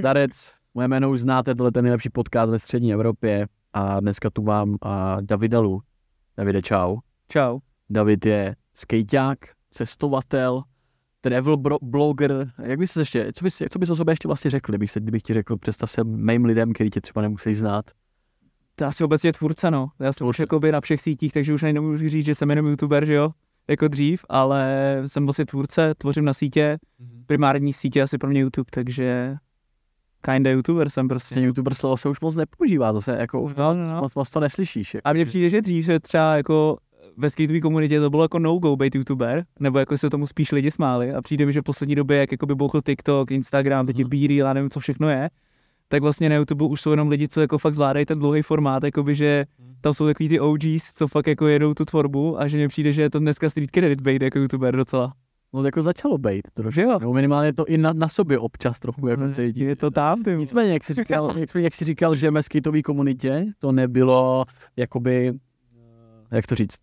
Darec, moje jméno už znáte, tohle je ten nejlepší podcast ve střední Evropě a dneska tu mám a Davidalu. Davide, čau. Čau. David je skejťák, cestovatel, travel bro- blogger, jak bys se ještě, co bys, co bys o sobě ještě vlastně řekl, kdybych, se, kdybych ti řekl, představ se mým lidem, který tě třeba nemusí znát. To asi obecně tvůrce, no. Já jsem už Tvůrce. jakoby na všech sítích, takže už ani nemůžu říct, že jsem jenom youtuber, že jo, jako dřív, ale jsem vlastně tvůrce, tvořím na sítě, primární sítě asi pro mě YouTube, takže kinda youtuber jsem prostě. Ten youtuber slovo se už moc nepoužívá, to se jako už No, no, no. moc, moc to neslyšíš. Jako. A mně přijde, že dřív se třeba jako ve skateové komunitě to bylo jako no-go být youtuber, nebo jako se tomu spíš lidi smáli a přijde mi, že v poslední době, jak jako by bouchl TikTok, Instagram, teď je Mhm. Beereel, já nevím, co všechno je, tak vlastně na YouTube už jsou jenom lidi, co jako fakt zvládají ten dlouhý formát, jakoby, že Mhm. tam jsou takový ty OGs, co fakt jako jedou tu tvorbu a že mně přijde, že je to dneska street credit být jako youtuber docela. No jako začalo být trošku. Jo? Nebo minimálně to i na, na sobě občas trochu jako cítí. Je to tam, ty. Nicméně, jak jsi říkal, jak, jsi- jak jsi říkal, že ve skateové komunitě to nebylo jakoby, jak to říct,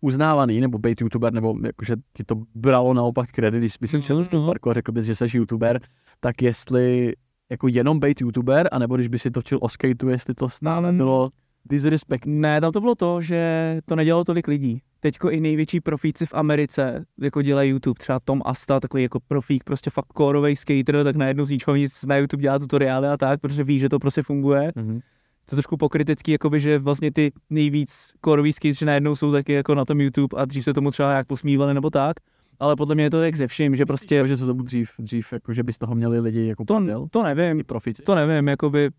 uznávaný, nebo být youtuber, nebo jakože ti to bralo naopak kredit, když bys šel do parku a řekl bys, že jsi youtuber, tak jestli jako jenom být youtuber, anebo když by si točil o skateu, jestli to stále bylo disrespect. Ne, tam to bylo to, že to nedělalo tolik lidí. Teďko i největší profíci v Americe, jako dělají YouTube, třeba Tom Asta, takový jako profík, prostě fakt kórový skater, tak najednou z ničeho nic na YouTube dělá tutoriály a tak, protože ví, že to prostě funguje. Mm-hmm. To je trošku pokrytecký, jakoby, že vlastně ty nejvíc kórový skateři najednou jsou taky jako na tom YouTube a dřív se tomu třeba nějak posmívali nebo tak. Ale podle mě je to tak ze vším, že prostě Že se to dřív, dřív, jako že by z toho měli lidi jako to, prdel, to nevím, profici. to nevím, jakoby,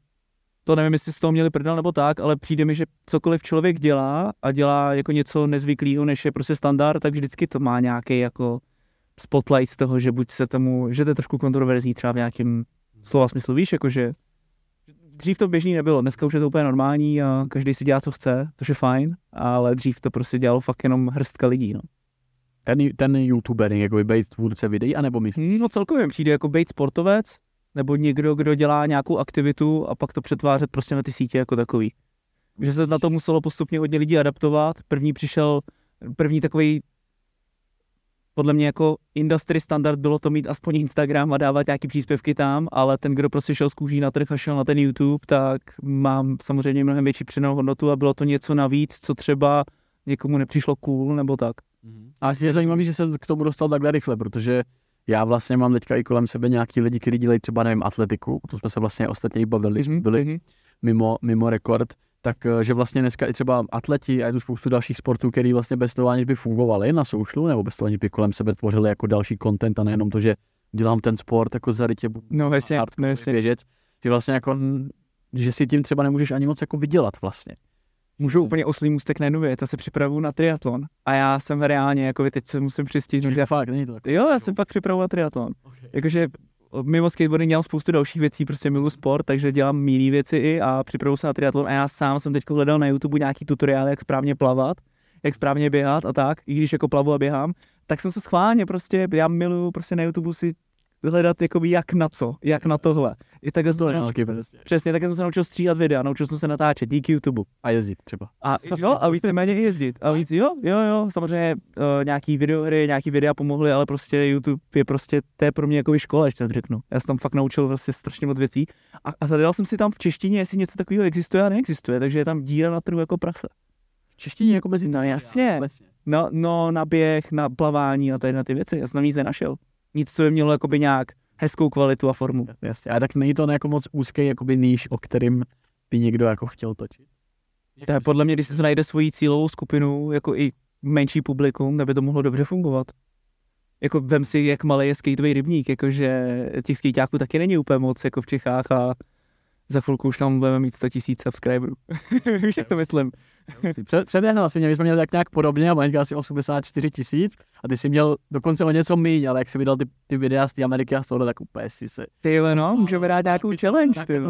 to nevím, jestli z toho měli prdel nebo tak, ale přijde mi, že cokoliv člověk dělá a dělá jako něco nezvyklého, než je prostě standard, tak vždycky to má nějaký jako spotlight toho, že buď se tomu, že to je trošku kontroverzní třeba v nějakém slova smyslu, víš, jakože dřív to běžný nebylo, dneska už je to úplně normální a každý si dělá, co chce, což je fajn, ale dřív to prostě dělalo fakt jenom hrstka lidí, no. Ten, ten youtuber, jako by být tvůrce videí, anebo my. No celkově přijde jako být sportovec, nebo někdo, kdo dělá nějakou aktivitu a pak to přetvářet prostě na ty sítě jako takový. Že se na to muselo postupně hodně lidí adaptovat. První přišel, první takový podle mě jako industry standard bylo to mít aspoň Instagram a dávat nějaký příspěvky tam, ale ten, kdo prostě šel z kůží na trh a šel na ten YouTube, tak mám samozřejmě mnohem větší přidanou hodnotu a bylo to něco navíc, co třeba někomu nepřišlo cool nebo tak. A asi je zajímavý, že se k tomu dostal takhle rychle, protože já vlastně mám teďka i kolem sebe nějaký lidi, kteří dělají třeba, nevím, atletiku, to jsme se vlastně ostatně i bavili, jsme byli Mhm. mimo, mimo rekord, tak eh, že vlastně dneska i třeba atleti a je tu spoustu dalších sportů, který vlastně bez toho aniž by fungovali na soušlu, nebo bez toho aniž by kolem sebe tvořili jako další content a nejenom to, že dělám ten sport jako zarytě No jasně, no jasně. běžec, že vlastně jako, že si tím třeba nemůžeš ani moc jako vydělat vlastně. Můžu úplně oslý můstek na jednu věc, já se připravuju na triatlon a já jsem reálně, jako teď se musím přistihnout, že Já fakt, není to tak. jo, já jsem pak připravuju na triatlon. Jakože mimo skateboarding dělám spoustu dalších věcí, prostě miluji sport, takže dělám jiné věci i a připravuju se na triatlon a já sám jsem teď hledal na YouTube nějaký tutoriál, jak správně plavat, jak správně běhat a tak, i když jako plavu a běhám, tak jsem se schválně prostě, já miluju prostě na YouTube si hledat jakoby jak na co, jak na tohle. I tak jsem se naučil, Taky prostě. přesně, tak jsem se naučil stříhat videa, naučil jsem se natáčet díky YouTube. A jezdit třeba. A jo, a víceméně i jezdit. A víc, jo, jo, jo, samozřejmě uh, nějaký videohry, nějaký videa pomohly, ale prostě YouTube je prostě, to je pro mě jako škola, ještě tak řeknu. Já jsem tam fakt naučil vlastně strašně moc věcí. A, a zadal jsem si tam v češtině, jestli něco takového existuje a neexistuje, takže je tam díra na trhu jako prase. V češtině jako mezi... No jasně. Obecně. No, no na běh, na plavání a tady na ty věci, já jsem tam nic nenašel. Nic, co by mělo jakoby nějak hezkou kvalitu a formu. Jasně. A tak není to jako moc úzký jakoby níž, o kterým by někdo jako chtěl točit. To je podle mě, když si to najde svoji cílovou skupinu, jako i menší publikum, tak by to mohlo dobře fungovat. Jako vem si, jak malý je skateový rybník, jakože těch skateáků taky není úplně moc jako v Čechách a za chvilku už tam budeme mít 100 tisíc subscriberů. Víš, jak to myslím? Před, předehnal si mě, my jsme měli tak nějak podobně, a Maňka asi 84 tisíc a ty jsi měl dokonce o něco míň, ale jak jsi vydal ty, ty videa z té Ameriky a z tohohle, tak úplně si se... Tyhle no, můžeme dát nějakou challenge, ty. to.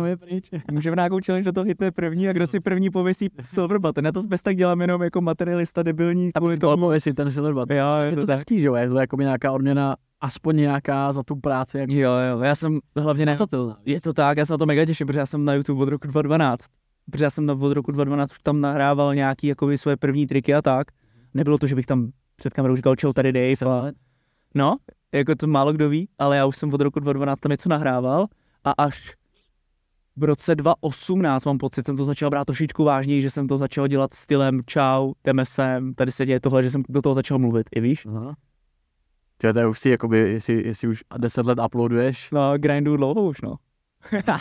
Můžeme nějakou challenge, do toho hitne první a kdo si první pověsí silver button. Já to bez tak dělám jenom jako materialista debilní. A musím to odpověsit, ten silver button. Jo, je Je to to tak. hezký, že jo, je to jako nějaká odměna, aspoň nějaká za tu práci, jak Jo, jo, já jsem hlavně ne, to Je to tak, já se na to mega těším, protože já jsem na YouTube od roku 2012. Protože já jsem na, od roku 2012 už tam nahrával nějaký jakoby své první triky a tak. Nebylo to, že bych tam před kamerou říkal, čau, tady Dave. A, no, jako to málo kdo ví, ale já už jsem od roku 2012 tam něco nahrával a až v roce 2018 mám pocit, jsem to začal brát trošičku vážněji, že jsem to začal dělat stylem čau, jdeme sem, tady se děje tohle, že jsem do toho začal mluvit, i víš? Aha. Tyjo, to je hustý, jakoby, jestli, jestli už 10 let uploaduješ. No, grindu dlouho už, no.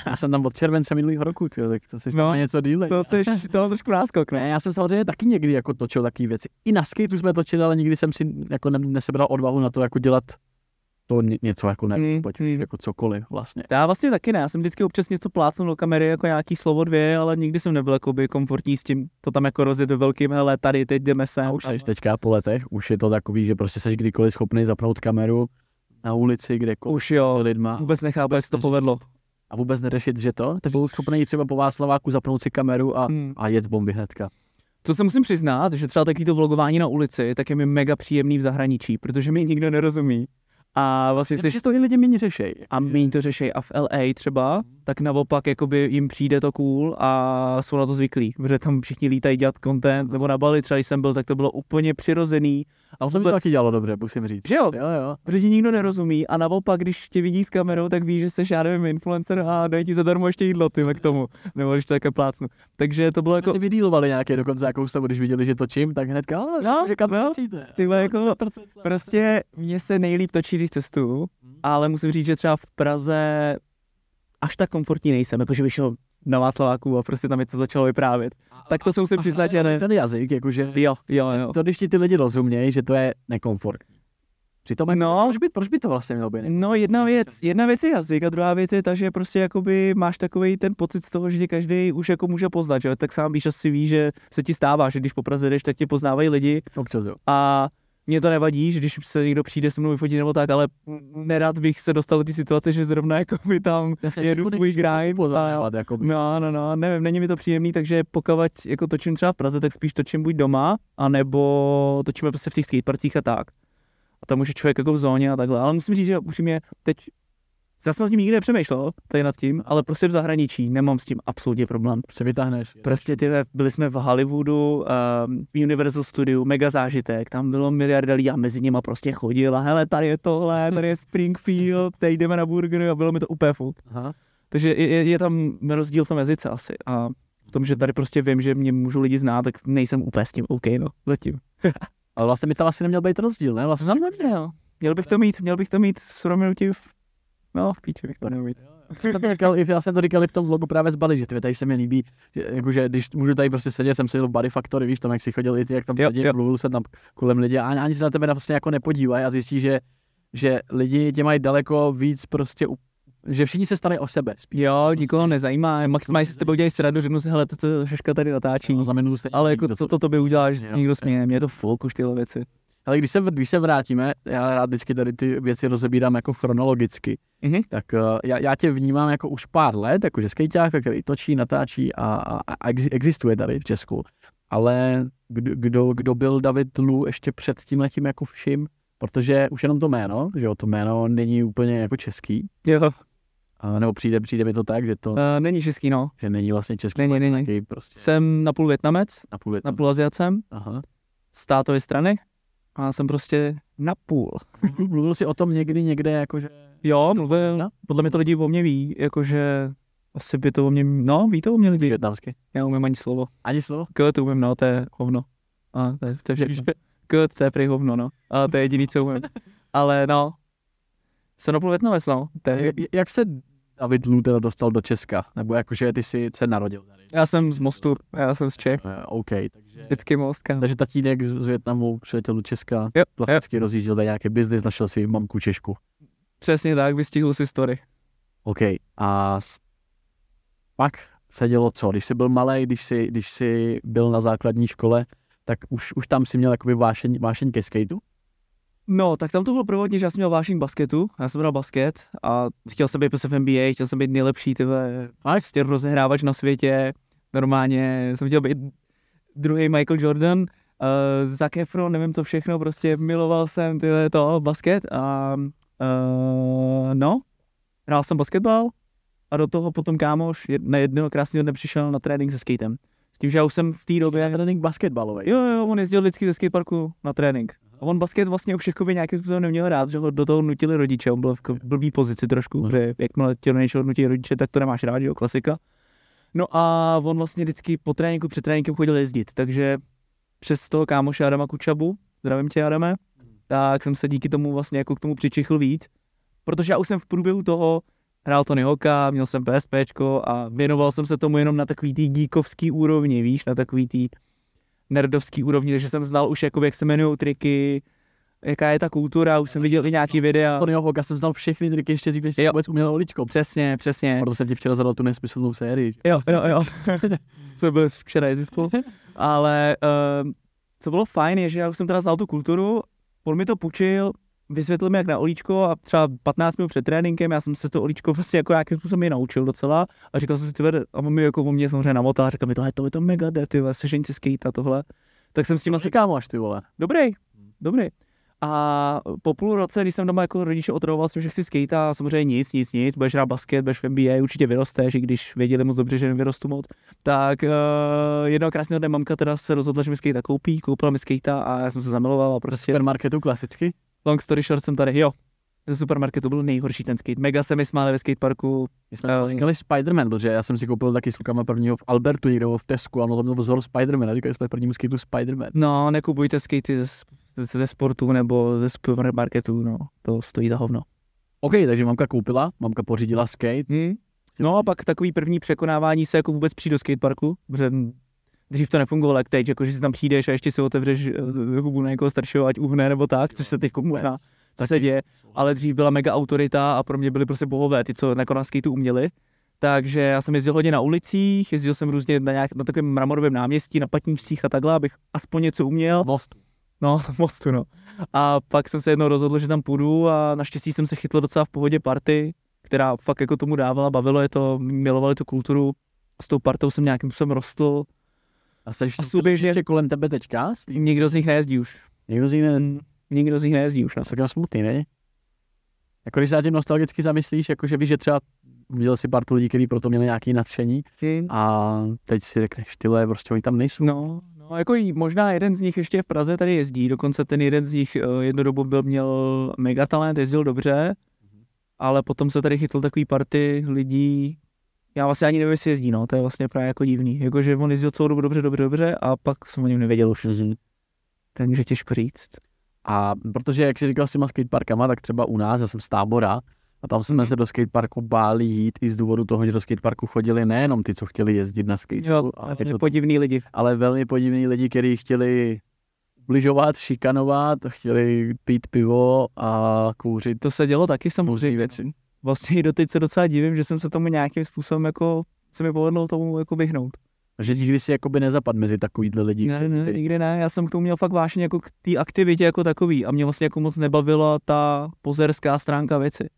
Já jsem tam od července minulého roku, tyjo, tak to jsi No, něco díle. To jsi, to mám trošku náskok, Ne, ne? já jsem samozřejmě taky někdy jako točil takové věci. I na skateu jsme točili, ale nikdy jsem si jako ne, nesebral odvahu na to, jako dělat to ně, něco jako ne, Mm, pojď, mm. jako cokoliv vlastně. Já vlastně taky ne, já jsem vždycky občas něco plácnul do kamery, jako nějaký slovo dvě, ale nikdy jsem nebyl jakoby komfortní s tím, to tam jako rozjet ve velkým, hele, tady, teď jdeme sem. A už a teďka po letech, už je to takový, že prostě seš kdykoliv schopný zapnout kameru na ulici, kdekoliv Už jo, lidma vůbec nechápu, jak se to povedlo. A vůbec neřešit, že to, tak byl schopný třeba po Václaváku zapnout si kameru a, Hmm. a jet bomby hnedka. To se musím přiznat, že třeba takový to vlogování na ulici, tak je mi mega příjemný v zahraničí, protože mi nikdo nerozumí. A vlastně Že to i lidi méně řešej. a méně to řeší a v LA třeba, tak naopak jakoby jim přijde to cool a jsou na to zvyklí, protože tam všichni lítají dělat content, nebo na Bali třeba když jsem byl, tak to bylo úplně přirozený. A To by to taky dělalo dobře, musím říct. že jo, Jo, jo. protože ti nikdo nerozumí a naopak, když tě vidí s kamerou, tak ví, že jsi, já nevím, influencer a dají ti zadarmo ještě jídlo ty k tomu, nebo když to také plácnu. Takže to bylo Jako... jako, si vydílovali nějaké dokonce jakou stavu, když viděli, že točím, tak hnedka, ale No, že kam no. točíte? Ty jako 100% slev. prostě mně se nejlíp točí, když cestuju, ale musím říct, že třeba v Praze až tak komfortní nejsem, protože vyšel na Václaváku a prostě tam něco začalo vyprávět. Tak to se musím přiznat, že ne. Ten jazyk, jakože, Jo, jo, jo. to když ti ty lidi rozumějí, že to je nekomfortní. Přitom, jako, No. proč, by, proč by to vlastně mělo být? No jedna věc, jedna věc je jazyk a druhá věc je ta, že prostě jakoby máš takový ten pocit z toho, že tě každý už jako může poznat, že tak sám víš, asi ví, že se ti stává, že když po Praze jdeš, tak tě poznávají lidi Občas, jo. a mě to nevadí, že když se někdo přijde se mnou vyfotit nebo tak, ale nerad bych se dostal do té situace, že zrovna jako by tam Jasně, jedu svůj grind. A No, no, no, nevím, není mi to příjemný, takže pokud jako točím třeba v Praze, tak spíš točím buď doma, anebo točíme prostě v těch skateparcích a tak. A tam už je člověk jako v zóně a takhle. Ale musím říct, že upřímně teď já jsem s tím nikdy nepřemýšlel, tady nad tím, ale prostě v zahraničí nemám s tím absolutně problém. se vytáhneš. Prostě ty, byli jsme v Hollywoodu, um, v Universal Studiu, mega zážitek, tam bylo miliarda lidí a mezi nima prostě chodil a hele, tady je tohle, tady je Springfield, teď jdeme na burger a bylo mi to úplně fuk. Aha. Takže je, je, tam rozdíl v tom jazyce asi a v tom, že tady prostě vím, že mě můžou lidi znát, tak nejsem úplně s tím OK, no, zatím. Ale vlastně by tam asi neměl být rozdíl, ne? Vlastně. Znám neměl. Měl bych to mít, měl bych to mít s proměnutím v... No, v píči bych to. Já jsem to říkal, i- já jsem to říkal i v tom vlogu právě z Bali, že ty tady se mi líbí, že, jakože když můžu tady prostě sedět, jsem seděl v Body Factory, víš, tam jak si chodil i ty, jak tam Jo, sedí, jo. mluvil jsem tam kolem lidí a ani, ani se na tebe vlastně jako nepodívají a zjistí, že, že lidi tě mají daleko víc prostě, že všichni se starají o sebe. Spíš. Jo, nikoho nezajímá, maximálně si s tebou dělají sradu, řeknu si, hele, to, co Šeška tady natáčí. Stejně Ale jako co to tobě uděláš, že se někdo směje, mě je to folk už tyhle věci. Ale když se, když se vrátíme, já rád vždycky tady ty věci rozebírám jako chronologicky, Mhm. tak uh, já, já, tě vnímám jako už pár let, jakože skejťák, který točí, natáčí a, a, a ex- existuje tady v Česku. Ale kdo, kdo, kdo byl David Lu ještě před tím letím jako vším? Protože už jenom to jméno, že jo, to jméno není úplně jako český, Jo, a, nebo přijde, přijde mi to tak, že to uh, není český, no. že není vlastně český, Není, není. prostě Jsem napůl Větnamec, napůl to. napůl Aziacem, Aha. z strany a jsem prostě napůl. Mluvil jsi o tom někdy někde, jakože... Jo, mluvil, No. podle mě to lidi o mě ví, jakože asi by to o mě, no, ví to o mě lidi. Větnamsky. Já umím ani slovo. Ani slovo? K to umím, no, to je hovno. A to je, to je všechno. K to je prý hovno, no. A to je jediný, co umím. Ale no, jsem napůl Větnamec, no. Je, jak se David Lu teda dostal do Česka? Nebo jakože ty jsi se narodil tady? já jsem z Mostu, já jsem z Čech. Eh, OK, takže, Vždycky most, kam. takže tatínek z z Větnamu přiletěl do Česka, Jo, klasicky rozjížděl tady nějaký biznis, našel si mamku Češku. Přesně tak, vystihl si story. OK, a pak se dělo co? Když jsi byl malý, když jsi, když jsi byl na základní škole, tak už, už tam si měl jakoby vášeň, vášeň ke skateu? No, tak tam to bylo prvohodně, že já jsem měl vášení basketu, já jsem hrál basket a chtěl jsem být prostě v NBA, chtěl jsem být nejlepší, tyhle, prostě rozehrávač na světě, normálně jsem chtěl být druhý Michael Jordan, uh, Zac Efron, nevím co všechno, prostě miloval jsem tyhle to, basket a uh, no, hrál jsem basketbal a do toho potom kámoš na jednoho krásného dne přišel na trénink se skatem. S tím, že já už jsem v té době... Trénink basketbalový. Jo, jo, on jezdil vždycky ze skateparku na trénink. A on basket vlastně už jakoby nějakým způsobem neměl rád, že ho do toho nutili rodiče, on byl v jako blbý pozici trošku, Mhm. že jakmile tě do něčeho nutí rodiče, tak to nemáš rád, jo, klasika. No a on vlastně vždycky po tréninku, před tréninkem chodil jezdit, takže přes toho kámoše Adama Kučabu, zdravím tě Adame, tak jsem se díky tomu vlastně jako k tomu přičichl víc, protože já už jsem v průběhu toho hrál Tony Hoka, měl jsem PSPčko a věnoval jsem se tomu jenom na takový tý geekovský úrovni, víš, na takový tý nerdovský úrovni, takže jsem znal už jakoby, jak se jmenují triky, jaká je ta kultura, už jsem viděl i nějaký videa. Tonyho Hoka jsem znal všechny triky ještě dřív, než jsem vůbec uměl oličko. Přesně, přesně. Proto jsem ti včera zadal tu nesmyslnou sérii. že? Jo, jo, jo. Co byl včera spolu. Ale uh, co bylo fajn, je, že já už jsem teda znal tu kulturu, on mi to půjčil, vysvětlil mi jak na olíčko a třeba 15 minut před tréninkem, já jsem se to olíčko vlastně jako nějakým způsobem je naučil docela a říkal jsem si, ty a on mi jako o mě samozřejmě namotal a říkal mi, tohle to je to mega jde, ty vole, sežeň si skate a tohle. Tak jsem s tím asi, Říkám až ty vole. dobrý, dobrý. A po půl roce, když jsem doma jako rodiče otravoval s tím, že chci skate a samozřejmě nic, nic, nic, budeš hrát basket, budeš v NBA, určitě vyrosteš, i když věděli moc dobře, že nevyrostu moc. Tak uh, jednoho krásného dne mamka teda se rozhodla, že mi skate koupí, koupila mi skate a já jsem se zamiloval a prostě supermarketu klasicky. Long story short jsem tady, jo. Ze supermarketu byl nejhorší ten skate. Mega se mi smáli ve skateparku. My jsme Eh, říkali Spider-Man, protože já jsem si koupil taky s klukama prvního v Albertu někde v Tesku a ono tam byl vzor Spider-Man a říkali jsme prvnímu skateu Spider-Man. No, nekupujte skatey ze, ze, ze sportu nebo ze supermarketu, no. To stojí za hovno. OK, takže mamka koupila, mamka pořídila skate. Hmm. No a pak takový první překonávání se jako vůbec přijít do skateparku, protože dřív to nefungovalo jak teď, jako že si tam přijdeš a ještě si otevřeš eh, hubu na někoho staršího, ať uhne nebo tak, což se teď možná co se děje, ale dřív byla mega autorita a pro mě byli prostě bohové, ty, co nakonec skateu uměli. Takže já jsem jezdil hodně na ulicích, jezdil jsem různě na, nějak, na takovém mramorovém náměstí, na patníčcích a takhle, abych aspoň něco uměl. Most. No, mostu, no. A pak jsem se jednou rozhodl, že tam půjdu a naštěstí jsem se chytl docela v pohodě party, která fakt jako tomu dávala, bavilo je to, milovali tu kulturu. S tou partou jsem nějakým způsobem rostl. A jsi A souběžně- ještě kolem tebe teďka? Nikdo z nich nejezdí už. Někdo z nich ne... Nikdo z nich nejezdí už. No. To je smutný, ne? Jako když se na tím nostalgicky zamyslíš, jako že víš, že třeba viděl si partu lidí, kteří proto měli nějaké nadšení a teď si řekneš, tyhle, prostě oni tam nejsou. No, no, jako možná jeden z nich ještě v Praze tady jezdí, dokonce ten jeden z nich uh, jednu dobu byl, měl mega talent, jezdil dobře, ale potom se tady chytl takový party lidí, já vlastně ani nevím, jestli jezdí, no, to je vlastně právě jako divný, jakože on jezdil celou dobu dobře, dobře, dobře a pak jsem o něm nevěděl už, Mhm. takže těžko říct. A protože, jak jsi říkal s těma skateparkama, tak třeba u nás, já jsem z tábora, a tam jsme Mhm. se do skateparku báli jít i z důvodu toho, že do skateparku chodili nejenom ty, co chtěli jezdit na skateu, Jo, ale, to, podivný lidi. ale velmi podivní lidi, kteří chtěli ubližovat, šikanovat, chtěli pít pivo a kouřit To se dělo taky samozřejmě. věci. Vlastně i doteď se docela divím, že jsem se tomu nějakým způsobem jako, se mi povedlo tomu jako vyhnout. Že nikdy si jakoby nezapad mezi takovýhle lidi. Ne, ne, nikdy ne. Já jsem k tomu měl fakt vášně jako k té aktivitě jako takový a mě vlastně jako moc nebavila ta pozerská stránka věci.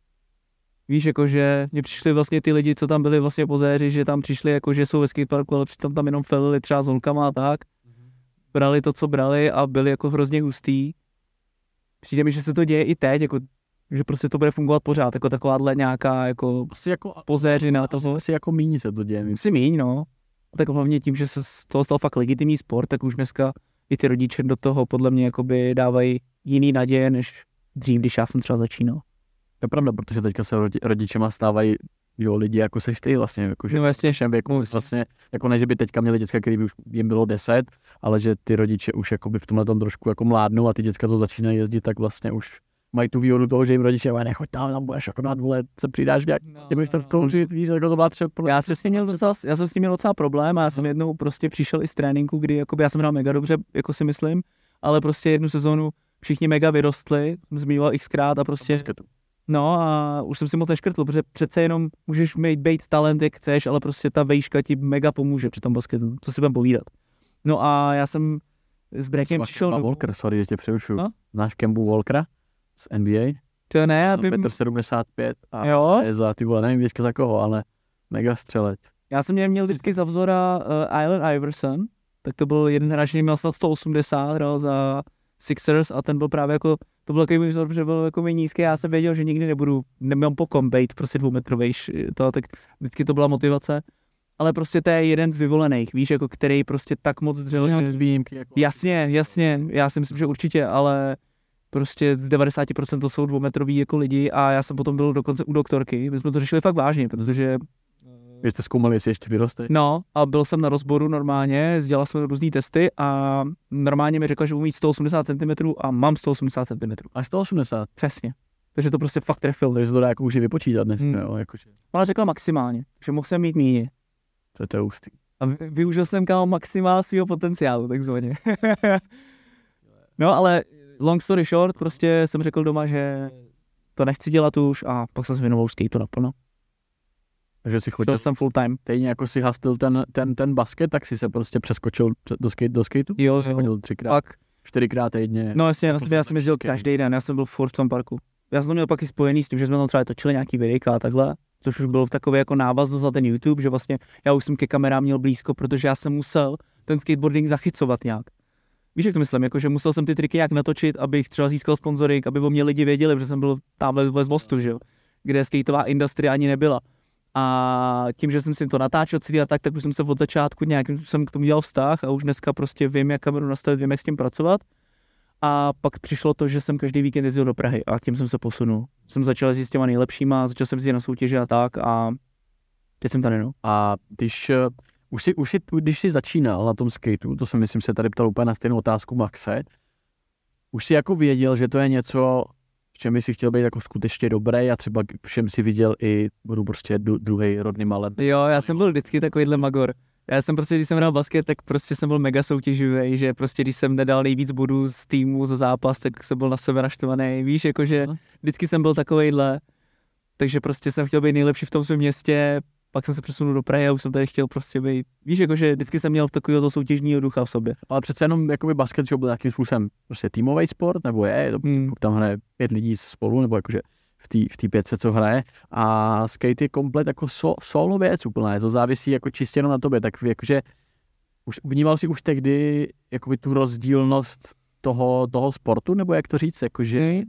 Víš, jako že mě přišli vlastně ty lidi, co tam byli vlastně pozéři, že tam přišli jako, že jsou ve skateparku, ale přitom tam jenom felili třeba s holkama a tak. Brali to, co brali a byli jako hrozně hustý. Přijde mi, že se to děje i teď, jako, že prostě to bude fungovat pořád, jako takováhle nějaká jako Asi jako, pozéřina asi, toho. asi jako míň se to děje. Si míň, no. Tak hlavně tím, že se z toho stal fakt legitimní sport, tak už dneska i ty rodiče do toho podle mě jakoby dávají jiný naděje, než dřív, když já jsem třeba začínal. To je pravda, protože teďka se rodi, rodičema stávají jo, lidi jako seš ty vlastně, jako že No jasně, všem věku, jasně. vlastně, jako ne, že by teďka měli děcka, který by už jim bylo 10, ale že ty rodiče už jakoby v tomhle tom trošku jako mládnou a ty děcka to začínají jezdit, tak vlastně už mají tu výhodu toho, že jim rodiče mají, nechoď tam, tam budeš akorát, vole, se přidáš nějak, ty budeš tam kouřit, víš, jako to má třeba. Já jsem s tím měl docela, já jsem s tím měl docela problém a já jsem jednou prostě přišel i z tréninku, kdy jakoby já jsem hrál mega dobře, jako si myslím, ale prostě jednu sezónu všichni mega vyrostli, zmiňoval xkrát a prostě. No a už jsem si moc neškrtl, protože přece jenom můžeš mít být talent, jak chceš, ale prostě ta vejška ti mega pomůže při tom basketu, co si budem povídat. No a já jsem s Brekem přišel. Walker, sorry, že tě přerušu. No? Znáš Kembu Walkera z NBA? to ne, Petr 75 a jo, je za, ty vole, nevím teďka za koho, ale mega střelec. já jsem mě měl vždycky za vzora uh, Allen Iverson, tak to byl jeden hráč, který měl snad 180, hrál za Sixers a ten byl právě jako, to byl takový můj vzor, že byl jako nízký, já jsem věděl, že nikdy nebudu, nemám po kom bejt, prostě dvoumetrovej, to, tak vždycky to byla motivace. Ale prostě to je jeden z vyvolených, víš, jako který prostě tak moc dřel, že... výjimky, jako... Jasně, jasně, já si myslím, že určitě, ale Prostě z 90% to jsou dvoumetroví jako lidi a já jsem potom byl dokonce u doktorky, my jsme to řešili fakt vážně, protože Vy jste zkoumali, jestli ještě vyroste? No, a byl jsem na rozboru normálně, dělal jsem různé testy a normálně mi řekla, že budu mít 180 cm a mám 180 cm. Až 180. Přesně. Takže to prostě fakt trefil. Takže se to dá jako už vypočítat dneska, Hmm. jo, jakože. Ona řekla maximálně, že mohl jsem mít míně. To je to hustý. A vy- využil jsem kámo maximál svého potenciálu, takzvaně. no ale long story short, prostě jsem řekl doma, že to nechci dělat už a pak jsem se věnoval skateu naplno. Takže si chodil jsem full time. stejně jako si hastil ten, ten, ten basket, tak si se prostě přeskočil pře- do, skate, do skateu? Jo, jo. Chodil třikrát, Pak, čtyřikrát týdně. no jasně, já jsem, já jsem jezdil každý den, já jsem byl furt v tom parku. Já jsem to měl pak i spojený s tím, že jsme tam třeba točili nějaký videjka a takhle, což už bylo v takové jako návaznost na ten YouTube, že vlastně já už jsem ke kamerám měl blízko, protože já jsem musel ten skateboarding zachycovat nějak. Víš, jak to myslím? Jako, že musel jsem ty triky nějak natočit, abych třeba získal sponsoring, aby o mě lidi věděli, protože jsem byl tamhle z mostu, že jo, kde skateová industrie ani nebyla. A tím, že jsem si to natáčel celý a tak, tak už jsem se od začátku nějak jsem k tomu dělal vztah a už dneska prostě vím, jak kameru nastavit, vím, jak s tím pracovat. A pak přišlo to, že jsem každý víkend jezdil do Prahy a tím jsem se posunul. Jsem začal jezdit s těma nejlepšíma, začal jsem jezdit na soutěže a tak a teď jsem tady, no. A když, eh, už si, už si, když jsi začínal na tom skateu, to jsem myslím se tady ptal úplně na stejnou otázku Maxe, už si jako věděl, že to je něco, v čem by si chtěl být jako skutečně dobrý a třeba v čem si viděl i, budu prostě du, druhý rodný malem. Jo, já jsem byl vždycky takovýhle magor. Já jsem prostě, když jsem hrál basket, tak prostě jsem byl mega soutěživý, že prostě když jsem nedal nejvíc bodů z týmu za zápas, tak jsem byl na sebe naštvaný. Víš, jakože vždycky jsem byl takovejhle. Takže prostě jsem chtěl být nejlepší v tom svém městě, pak jsem se přesunul do Prahy a už jsem tady chtěl prostě být. Víš, jakože vždycky jsem měl takového soutěžního ducha v sobě. Ale přece jenom jakoby basket, že byl nějakým způsobem prostě týmový sport, nebo je, to, Hmm. pokud tam hraje pět lidí spolu, nebo jakože v té v tý pětce, co hraje. A skate je komplet jako so, solo věc úplná, to závisí jako čistě jenom na tobě, tak jakože už vnímal si už tehdy jakoby tu rozdílnost toho, toho sportu, nebo jak to říct, jakože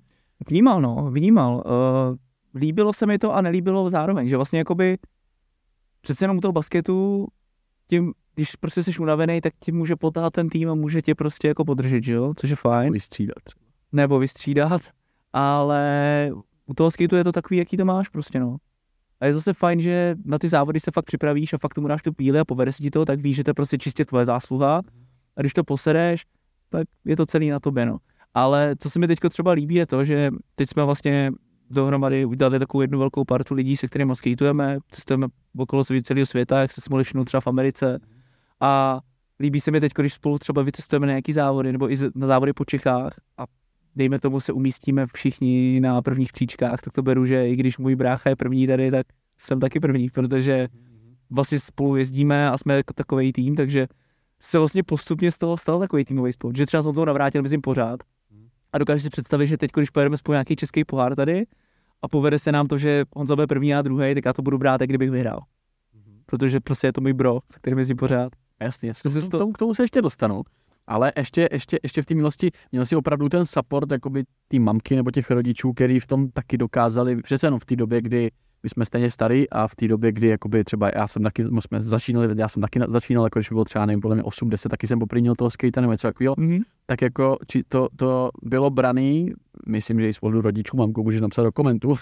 Vnímal, no, vnímal. Uh, líbilo se mi to a nelíbilo zároveň, že vlastně jakoby přece jenom u toho basketu tím, když prostě jsi unavený, tak ti může potáhat ten tým a může tě prostě jako podržet, že jo, což je fajn, vystřídat. nebo vystřídat, ale u toho skateu je to takový, jaký to máš prostě, no. A je zase fajn, že na ty závody se fakt připravíš a fakt tomu dáš tu píli a povede se ti to, tak víš, že to je prostě čistě tvoje zásluha. A když to posereš, tak je to celý na tobě, no. Ale co se mi teď třeba líbí je to, že teď jsme vlastně dohromady udělali takovou jednu velkou partu lidí, se kterými skateujeme, cestujeme okolo celého světa, jak si mohli všimnout třeba v Americe. A líbí se mi teď, když spolu třeba vycestujeme na nějaký závody nebo i na závody po Čechách a dejme tomu se umístíme všichni na prvních příčkách, tak to beru, že i když můj brácha je první tady, tak jsem taky první, protože vlastně spolu jezdíme a jsme jako takový tým, takže se vlastně postupně z toho stal takový týmový sport, že třeba s Honzou navrátil mezi pořád a dokážeš si představit, že teď, když pojedeme spolu nějaký český pohár tady a povede se nám to, že Honza bude první a druhý, tak já to budu brát, jak kdybych vyhrál. Protože prostě je to můj bro, se kterým jezdím pořád. Jasně, jasně. K to- tomu, k tomu se ještě dostanu. Ale ještě, ještě, ještě v té milosti měl si opravdu ten support jakoby té mamky nebo těch rodičů, který v tom taky dokázali, přece jenom v té době, kdy my jsme stejně starý a v té době, kdy jakoby třeba já jsem taky, jsme začínali, já jsem taky na- začínal, jako když bylo třeba, nevím, podle mě 8, 10, taky jsem poprvé měl toho skate nebo něco takového, Mm-hmm. tak jako či to, to bylo braný, myslím, že i spolu rodičů, mamku můžeš napsat do komentu,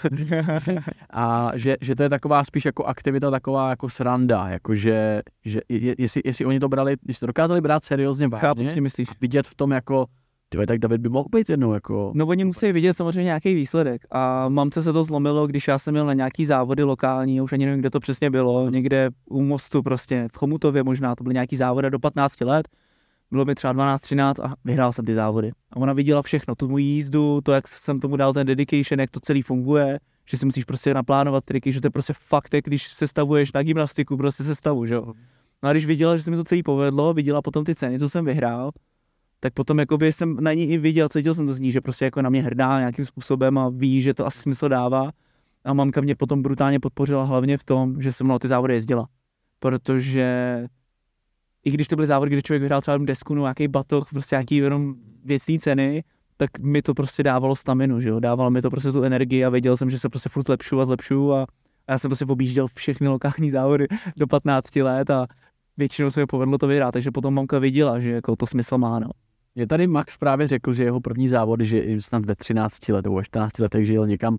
a že, že to je taková spíš jako aktivita, taková jako sranda, jako že, že je, jestli, jestli oni to brali, jestli to dokázali brát seriózně Chápu, vážně, tím myslíš. vidět v tom jako, tyhle, tak David by mohl být jednou jako, No oni musí vidět samozřejmě nějaký výsledek a mamce se to zlomilo, když já jsem měl na nějaký závody lokální, už ani nevím, kde to přesně bylo, někde u mostu prostě, v Chomutově možná, to byly nějaký závody do 15 let, bylo mi třeba 12, 13 a vyhrál jsem ty závody. A ona viděla všechno, tu moji jízdu, to, jak jsem tomu dal ten dedication, jak to celý funguje, že si musíš prostě naplánovat triky, že to je prostě fakt, jak když se stavuješ na gymnastiku, prostě se stavu, že jo. No a když viděla, že se mi to celý povedlo, viděla potom ty ceny, co jsem vyhrál, tak potom jakoby jsem na ní i viděl, cítil jsem to z ní, že prostě jako na mě hrdá nějakým způsobem a ví, že to asi smysl dává. A mamka mě potom brutálně podpořila hlavně v tom, že jsem na ty závody jezdila. Protože i když to byly závody, kde člověk vyhrál třeba jenom desku, no nějaký batoh, prostě nějaký jenom věcný ceny, tak mi to prostě dávalo staminu, že jo, dávalo mi to prostě tu energii a věděl jsem, že se prostě furt zlepšu a zlepšu a, a já jsem prostě objížděl všechny lokální závody do 15 let a většinou se mi povedlo to vyhrát, takže potom mamka viděla, že jako to smysl má, no. Mě tady Max právě řekl, že jeho první závody, že i snad ve 13 letech, ve 14 letech, že jel někam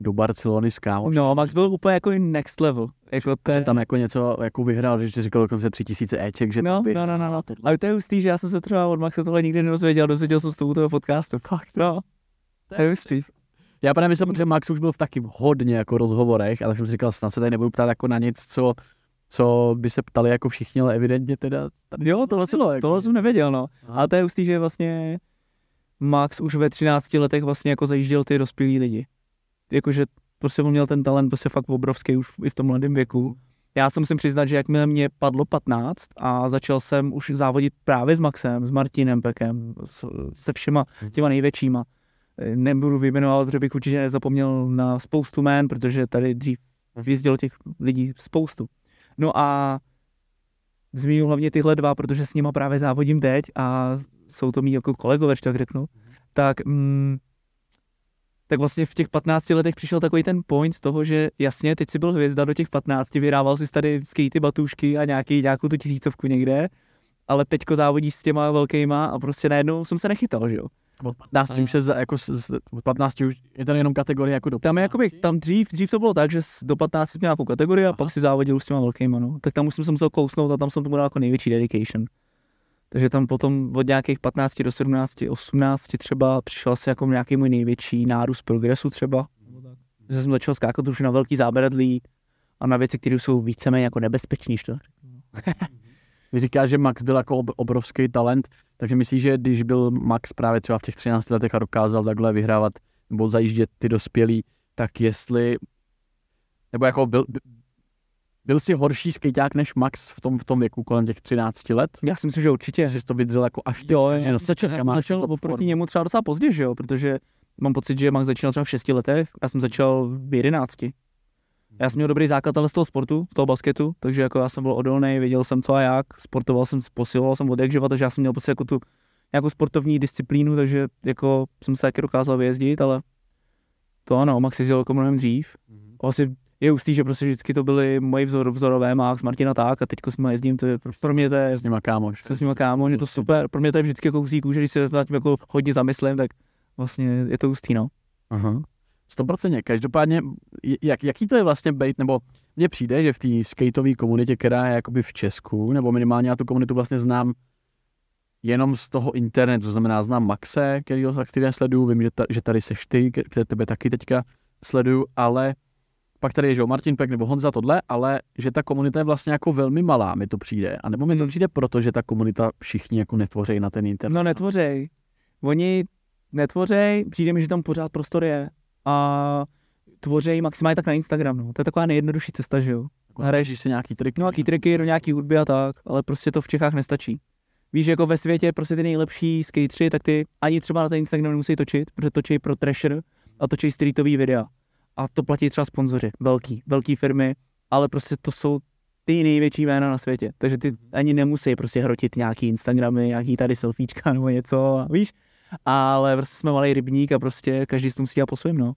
do Barcelony s kámoš. No, Max byl úplně jako next level. Jako to je... Tam jako něco jako vyhrál, že říkal dokonce 3000 Eček, že No, to by... no, no, no, no. Ale to je hustý, že já jsem se třeba od Maxa tohle nikdy nedozvěděl, dozvěděl jsem z toho podcastu. Fakt, no. To je hustý. Já právě myslím, že Max už byl v taky hodně jako rozhovorech, ale jsem si říkal, snad se tady nebudu ptát jako na nic, co, co by se ptali jako všichni, ale evidentně teda tady Jo, tohle, jsem, jako tohle jsem nevěděl, no. Aha. Ale to je hustý, že vlastně Max už ve 13 letech vlastně jako zajížděl ty dospělí lidi. Jakože prostě on měl ten talent prostě fakt obrovský už i v tom mladém věku. Já jsem musím přiznat, že jakmile mě padlo 15 a začal jsem už závodit právě s Maxem, s Martinem Pekem, s, se všema těma největšíma. Nebudu vyjmenovat, protože bych určitě nezapomněl na spoustu jmén, protože tady dřív jezdilo těch lidí spoustu. No a zmíním hlavně tyhle dva, protože s nima právě závodím teď a jsou to mý jako kolegové, tak řeknu. Tak mm, tak vlastně v těch 15 letech přišel takový ten point toho, že jasně, teď si byl hvězda do těch 15, vyrával si tady skatey, batušky a nějaký, nějakou tu tisícovku někde, ale teďko závodíš s těma velkýma a prostě najednou jsem se nechytal, že jo. Od 15 už se za, jako, s- od 15 už je tady jenom kategorie jako do Tam je jakoby, 15. tam dřív, dřív to bylo tak, že do 15 jsi měl nějakou kategorii a Aha. pak si závodil už s těma velkýma, no. Tak tam už jsem se musel kousnout a tam jsem tomu dal jako největší dedication. Takže tam potom od nějakých 15 do 17, 18 třeba přišel asi jako nějaký můj největší nárůst progresu třeba. Že jsem začal skákat už na velký zábradlí a na věci, které jsou víceméně jako nebezpečný, že to? Vy říkáš, že Max byl jako ob- obrovský talent, takže myslíš, že když byl Max právě třeba v těch 13 letech a dokázal takhle vyhrávat nebo zajíždět ty dospělí, tak jestli, nebo jako byl, by- byl jsi horší skejťák než Max v tom, v tom věku kolem těch 13 let? Já si myslím, že určitě. Jsi to vydržel jako až teď, Jo, já jsem začal, já jsem začal oproti němu třeba docela pozdě, že jo, protože mám pocit, že Max začínal třeba v 6 letech, já jsem začal v 11. Já jsem měl dobrý základ ale z toho sportu, z toho basketu, takže jako já jsem byl odolný, věděl jsem co a jak, sportoval jsem, posiloval jsem od jak živa, takže já jsem měl prostě jako tu nějakou sportovní disciplínu, takže jako jsem se taky dokázal vyjezdit, ale to ano, Max jezdil jako mnohem dřív. Mhm. Asi je hustý, že prostě vždycky to byly moji vzor, vzorové, Max, Martina tak a teďko s nimi jezdím, to je, pro mě to je S nima kámoš. s nima kámo, že to super, pro mě to je vždycky jako hustý kůže, když se nad tím jako hodně zamyslím, tak vlastně je to hustý, no. Aha. 100%. Každopádně, jak, jaký to je vlastně být, nebo mně přijde, že v té skateové komunitě, která je jakoby v Česku, nebo minimálně já tu komunitu vlastně znám jenom z toho internetu, to znamená znám Maxe, který ho aktivně sleduju, vím, že, ta, že tady seš ty, které tebe taky teďka sleduju, ale pak tady je, že Martin Pek nebo Honza tohle, ale že ta komunita je vlastně jako velmi malá, mi to přijde. A nebo mi to přijde proto, že ta komunita všichni jako netvoří na ten internet. No netvořej. Oni netvořej, přijde mi, že tam pořád prostor je a tvořej maximálně tak na Instagram, no. To je taková nejjednodušší cesta, že jo. Jako hraješ- si nějaký trik. No nějaký triky do nějaký hudby a tak, ale prostě to v Čechách nestačí. Víš, jako ve světě prostě ty nejlepší skateři, tak ty ani třeba na ten Instagram nemusí točit, protože točí pro Thrasher a točí streetový videa. A to platí třeba sponzoři, velký, velký firmy, ale prostě to jsou ty největší jména na světě. Takže ty ani nemusí prostě hrotit nějaký Instagramy, nějaký tady selfiečka nebo něco, a víš. Ale prostě jsme malý rybník a prostě každý si to musí dělat po svém, no.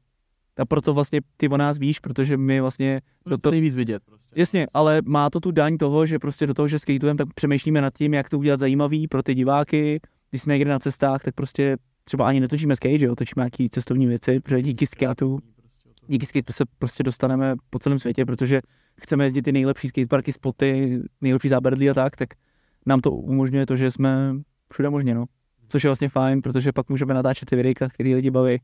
A proto vlastně ty o nás víš, protože my vlastně do to- nejvíc vidět. Prostě. Jasně, ale má to tu daň toho, že prostě do toho, že skatujeme, tak přemýšlíme nad tím, jak to udělat zajímavý pro ty diváky. Když jsme někde na cestách, tak prostě třeba ani netočíme skate, že jo, točíme nějaký cestovní věci, protože díky skateu, díky skateu se prostě dostaneme po celém světě, protože chceme jezdit ty nejlepší skateparky, spoty, nejlepší zábradlí a tak, tak nám to umožňuje to, že jsme všude možně, no. Což je vlastně fajn, protože pak můžeme natáčet ty videjka, který lidi baví.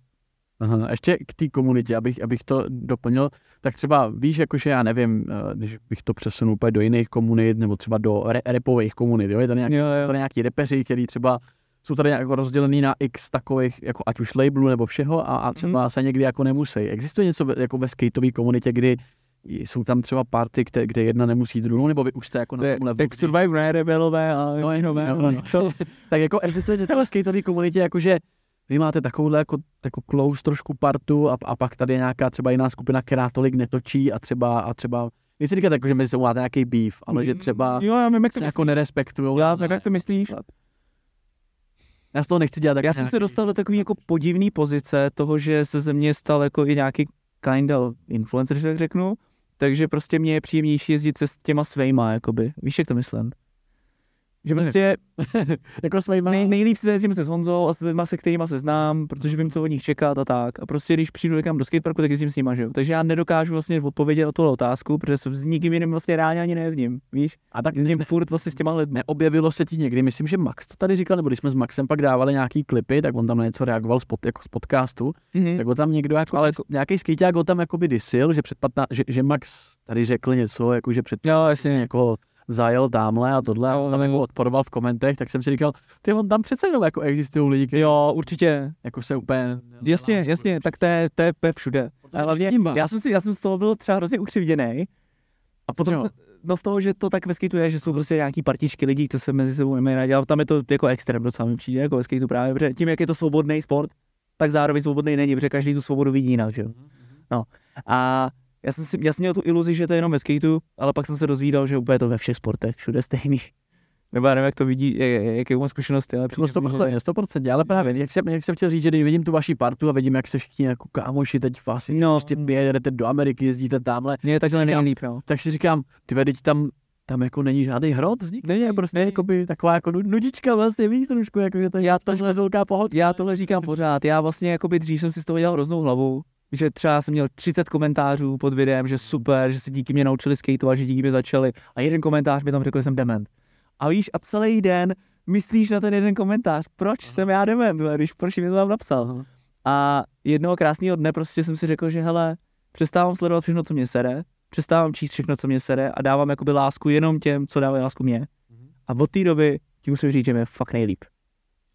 Aha, a ještě k té komunitě, abych, abych to doplnil, tak třeba víš, jakože já nevím, eh, když bych to přesunul úplně do jiných komunit, nebo třeba do re- repových komunit, jo? je tady nějaký, Jo, jsou jo. tady nějaký repeři, který třeba jsou tady jako rozdělený na x takových, jako ať už labelů nebo všeho a, a třeba Mhm. se někdy jako nemusí. Existuje něco ve- jako ve skateové komunitě, kdy jsou tam třeba party, kde, kde jedna nemusí druhou, nebo vy už jste jako na je tomhle jak Survivor, rebelové a No, no, no, no. tak jako existuje něco ve skateové komunitě, jakože vy máte takovouhle jako, jako close trošku partu a, a pak tady je nějaká třeba jiná skupina, která tolik netočí a třeba, a třeba nechci říkat jako, že mezi sebou máte nějaký beef, ale že třeba Jo, já vím, jak to se jako nerespektujou. Já vím, jak to myslíš. Já z toho nechci dělat tak Já jsem se dostal do takové jako podivné pozice toho, že se ze mě stal jako i nějaký kind of influencer, že tak řeknu. Takže prostě mě je příjemnější jezdit se s těma svejma, jakoby. Víš, jak to myslím? Že prostě jako svýma... nej, nejlíp se jezdím se s Honzou a s lidma, se kterýma se znám, protože vím, co od nich čekat a tak. A prostě když přijdu někam do skateparku, tak jezdím s nima, že jo. Takže já nedokážu vlastně odpovědět na tuhle otázku, protože s nikým jiným vlastně reálně ani nejezdím, víš? A tak Jezdím furt vlastně s těma lidmi. neobjevilo se ti někdy, myslím, že Max to tady říkal, nebo když jsme s Maxem pak dávali nějaký klipy, tak on tam na něco reagoval z, pod, jako z podcastu, Mhm. tak ho tam někdo jako, Ale jako- nějaký skejťák ho tam jako by disil, že před 15, že, že Max tady řekl něco, jako že před Jo, jasně. jako zajel tamhle a tohle a on tam jo. jako odporoval v komentech, tak jsem si říkal, ty on tam přece jenom jako existují lidi, kteří Jo, určitě. jako se úplně... Jasně, jasně, tak to je, to je, to je všude. A hlavně, já jsem, si, já jsem z toho byl třeba hrozně ukřivděný. A potom Jo. jsem, no z toho, že to tak ve skateu je, že jsou prostě nějaký partičky lidí, co se mezi sebou nemají rádi, ale tam je to jako extrém docela mi přijde, jako ve skateu právě, protože tím, jak je to svobodný sport, tak zároveň svobodný není, protože každý tu svobodu vidí jinak, že jo. No. A já jsem, si, já jsem měl tu iluzi, že to je jenom ve skateu, ale pak jsem se dozvídal, že úplně je to ve všech sportech, všude stejný. Nebo já nevím, jak to vidí, jak- jaké mám zkušenosti, ale No že- 100%, 100%, ale právě, jak jsem, jak jsem chtěl říct, že když vidím tu vaši partu a vidím, jak se všichni jako kámoši teď vlastně No. prostě jedete do Ameriky, jezdíte tamhle, je takhle nejlíp, no. tak si říkám, ty teď tam, tam jako není žádný hrot z nich? Není, je prostě není. jakoby taková jako nu- nudička vlastně, víš trošku, jako že to je Já tohle velká pohoda. Já tohle říkám pořád. Já vlastně jakoby dřív jsem si z toho dělal hroznou hlavu, že třeba jsem měl 30 komentářů pod videem, že super, že se díky mě naučili skateovat, že díky mě začali a jeden komentář mi tam řekl, že jsem dement. A víš, a celý den myslíš na ten jeden komentář, proč jsem já dement, když proč mi to tam napsal. Aha. A jednoho krásného dne prostě jsem si řekl, že hele, přestávám sledovat všechno, co mě sere, přestávám číst všechno, co mě sere a dávám jakoby lásku jenom těm, co dávají lásku mě. A od té doby ti musím říct, že mi je fakt nejlíp.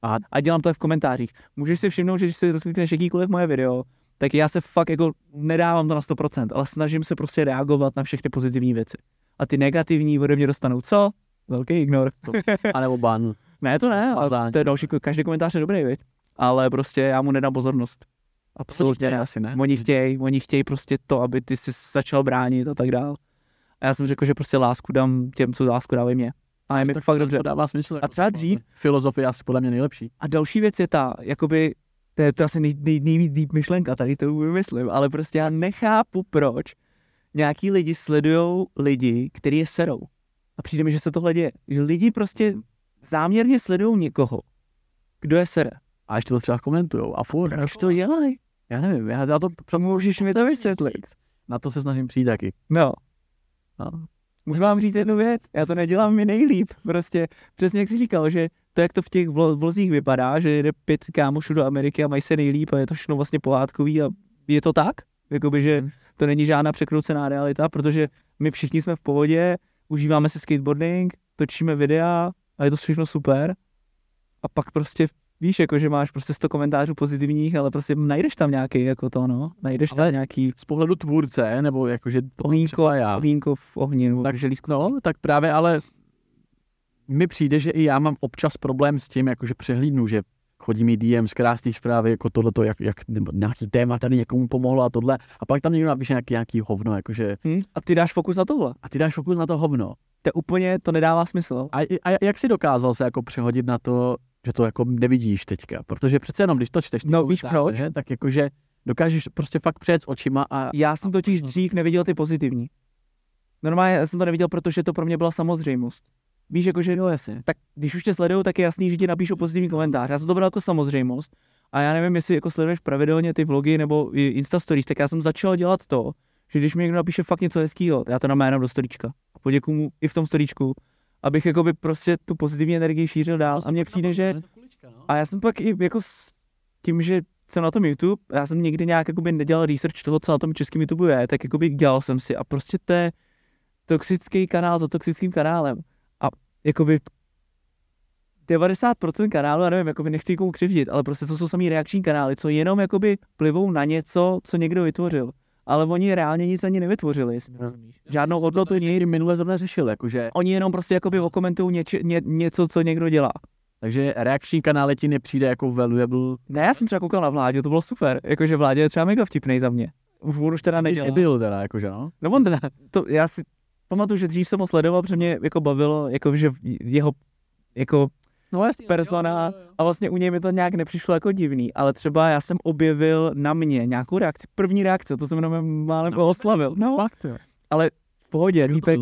A, a dělám to i v komentářích. Můžeš si všimnout, že když si rozklikneš jakýkoliv moje video, tak já se fakt jako nedávám to na 100%, ale snažím se prostě reagovat na všechny pozitivní věci. A ty negativní ode mě dostanou co? Velký ignor. A nebo ban. Ne, to ne, ale to je další, každý komentář je dobrý, viď? Ale prostě já mu nedám pozornost. Absolutně ne. asi ne. Oni chtějí, oni chtějí prostě to, aby ty si začal bránit a tak dál. A já jsem řekl, že prostě lásku dám těm, co lásku dávají mě. A je mi fakt dobře. To dává smysl. jako třeba dřív- Filozofie asi podle mě nejlepší. A další věc je ta, jakoby, to je to asi nej, nej, nejvíc deep myšlenka, tady to vymyslím, ale prostě já nechápu, proč nějaký lidi sledují lidi, který je serou. A přijde mi, že se tohle děje. Že lidi prostě záměrně sledují někoho, kdo je sere. A ještě to třeba komentujou. A furt. Proč to dělají? Já nevím, já, já to Můžeš mi to vysvětlit. Na to se snažím přijít taky. No. No. Můžu vám říct jednu věc? Já to nedělám mi nejlíp. Prostě přesně jak jsi říkal, že to, jak to v těch vlo- vlozích vypadá, že jede pět kámošů do Ameriky a mají se nejlíp a je to všechno vlastně pohádkový a je to tak? Jakoby, že Hmm. to není žádná překroucená realita, protože my všichni jsme v pohodě, užíváme si skateboarding, točíme videa a je to všechno super. A pak prostě víš, jako, že máš prostě 100 komentářů pozitivních, ale prostě najdeš tam nějaký jako to, no. Najdeš Ale- tam nějaký Z pohledu tvůrce, nebo jakože třeba já. ohýnko v ohni, nebo Tak, no, tak právě ale mi přijde, že i já mám občas problém s tím, jakože přehlídnu, že chodí mi DM z krásné zprávy, jako tohleto, jak, jak nebo nějaký téma tady někomu pomohlo a tohle. A pak tam někdo napíše nějaký, nějaký hovno, jakože, Hm? A ty dáš fokus na tohle. a ty dáš fokus na to hovno. To úplně, to nedává smysl. A, a jak jsi dokázal se jako přehodit na to, že to jako nevidíš teďka? Protože přece jenom, když to čteš, ty No, víš proč? Že, tak jakože dokážeš prostě fakt přejet s očima a Já jsem totiž dřív neviděl ty pozitivní. Normálně jsem to neviděl, protože to pro mě byla samozřejmost. Víš, jakože, jo, jasně. tak když už tě sledují, tak je jasný, že ti napíšou pozitivní komentář. Já jsem to bral jako samozřejmost. A já nevím, jestli jako sleduješ pravidelně ty vlogy nebo i Insta stories, tak já jsem začal dělat to, že když mi někdo napíše fakt něco hezkého, já to nám jenom do storíčka. A poděkuju mu i v tom storíčku, abych jakoby prostě tu pozitivní energii šířil dál. A mně přijde, že A já jsem pak i jako s tím, že jsem na tom YouTube, já jsem nikdy nějak jakoby nedělal research toho, co na tom českém YouTube je, tak jakoby dělal jsem si a prostě to je toxický kanál za toxickým kanálem. Jakoby 90% kanálu, já nevím, jakoby nechci komu křivdit, ale prostě to jsou samý reakční kanály, co jenom jakoby plivou na něco, co někdo vytvořil. Ale oni reálně nic ani nevytvořili, jestli mi rozumíš. Žádnou hodnotu nic. Tím minule zrovna řešil, jakože, Oni jenom prostě jakoby okomentují něče, ně, něco, co někdo dělá. takže reakční kanály ti nepřijde jako valuable. Ne, já jsem třeba koukal na vládě, to bylo super. Jakože vládě je třeba mega vtipnej za mě. Už on už teda nedělá. byl teda, jakože no. No on ne. To, já si pamatuju, že dřív jsem ho sledoval, protože mě jako bavilo, jako že jeho jako No jasně. persona a vlastně u něj mi to nějak nepřišlo jako divný, ale třeba já jsem objevil na mě nějakou reakci, první reakce, to jsem jenom málem No. oslavil. No, Fakt, jo. v pohodě, týpek,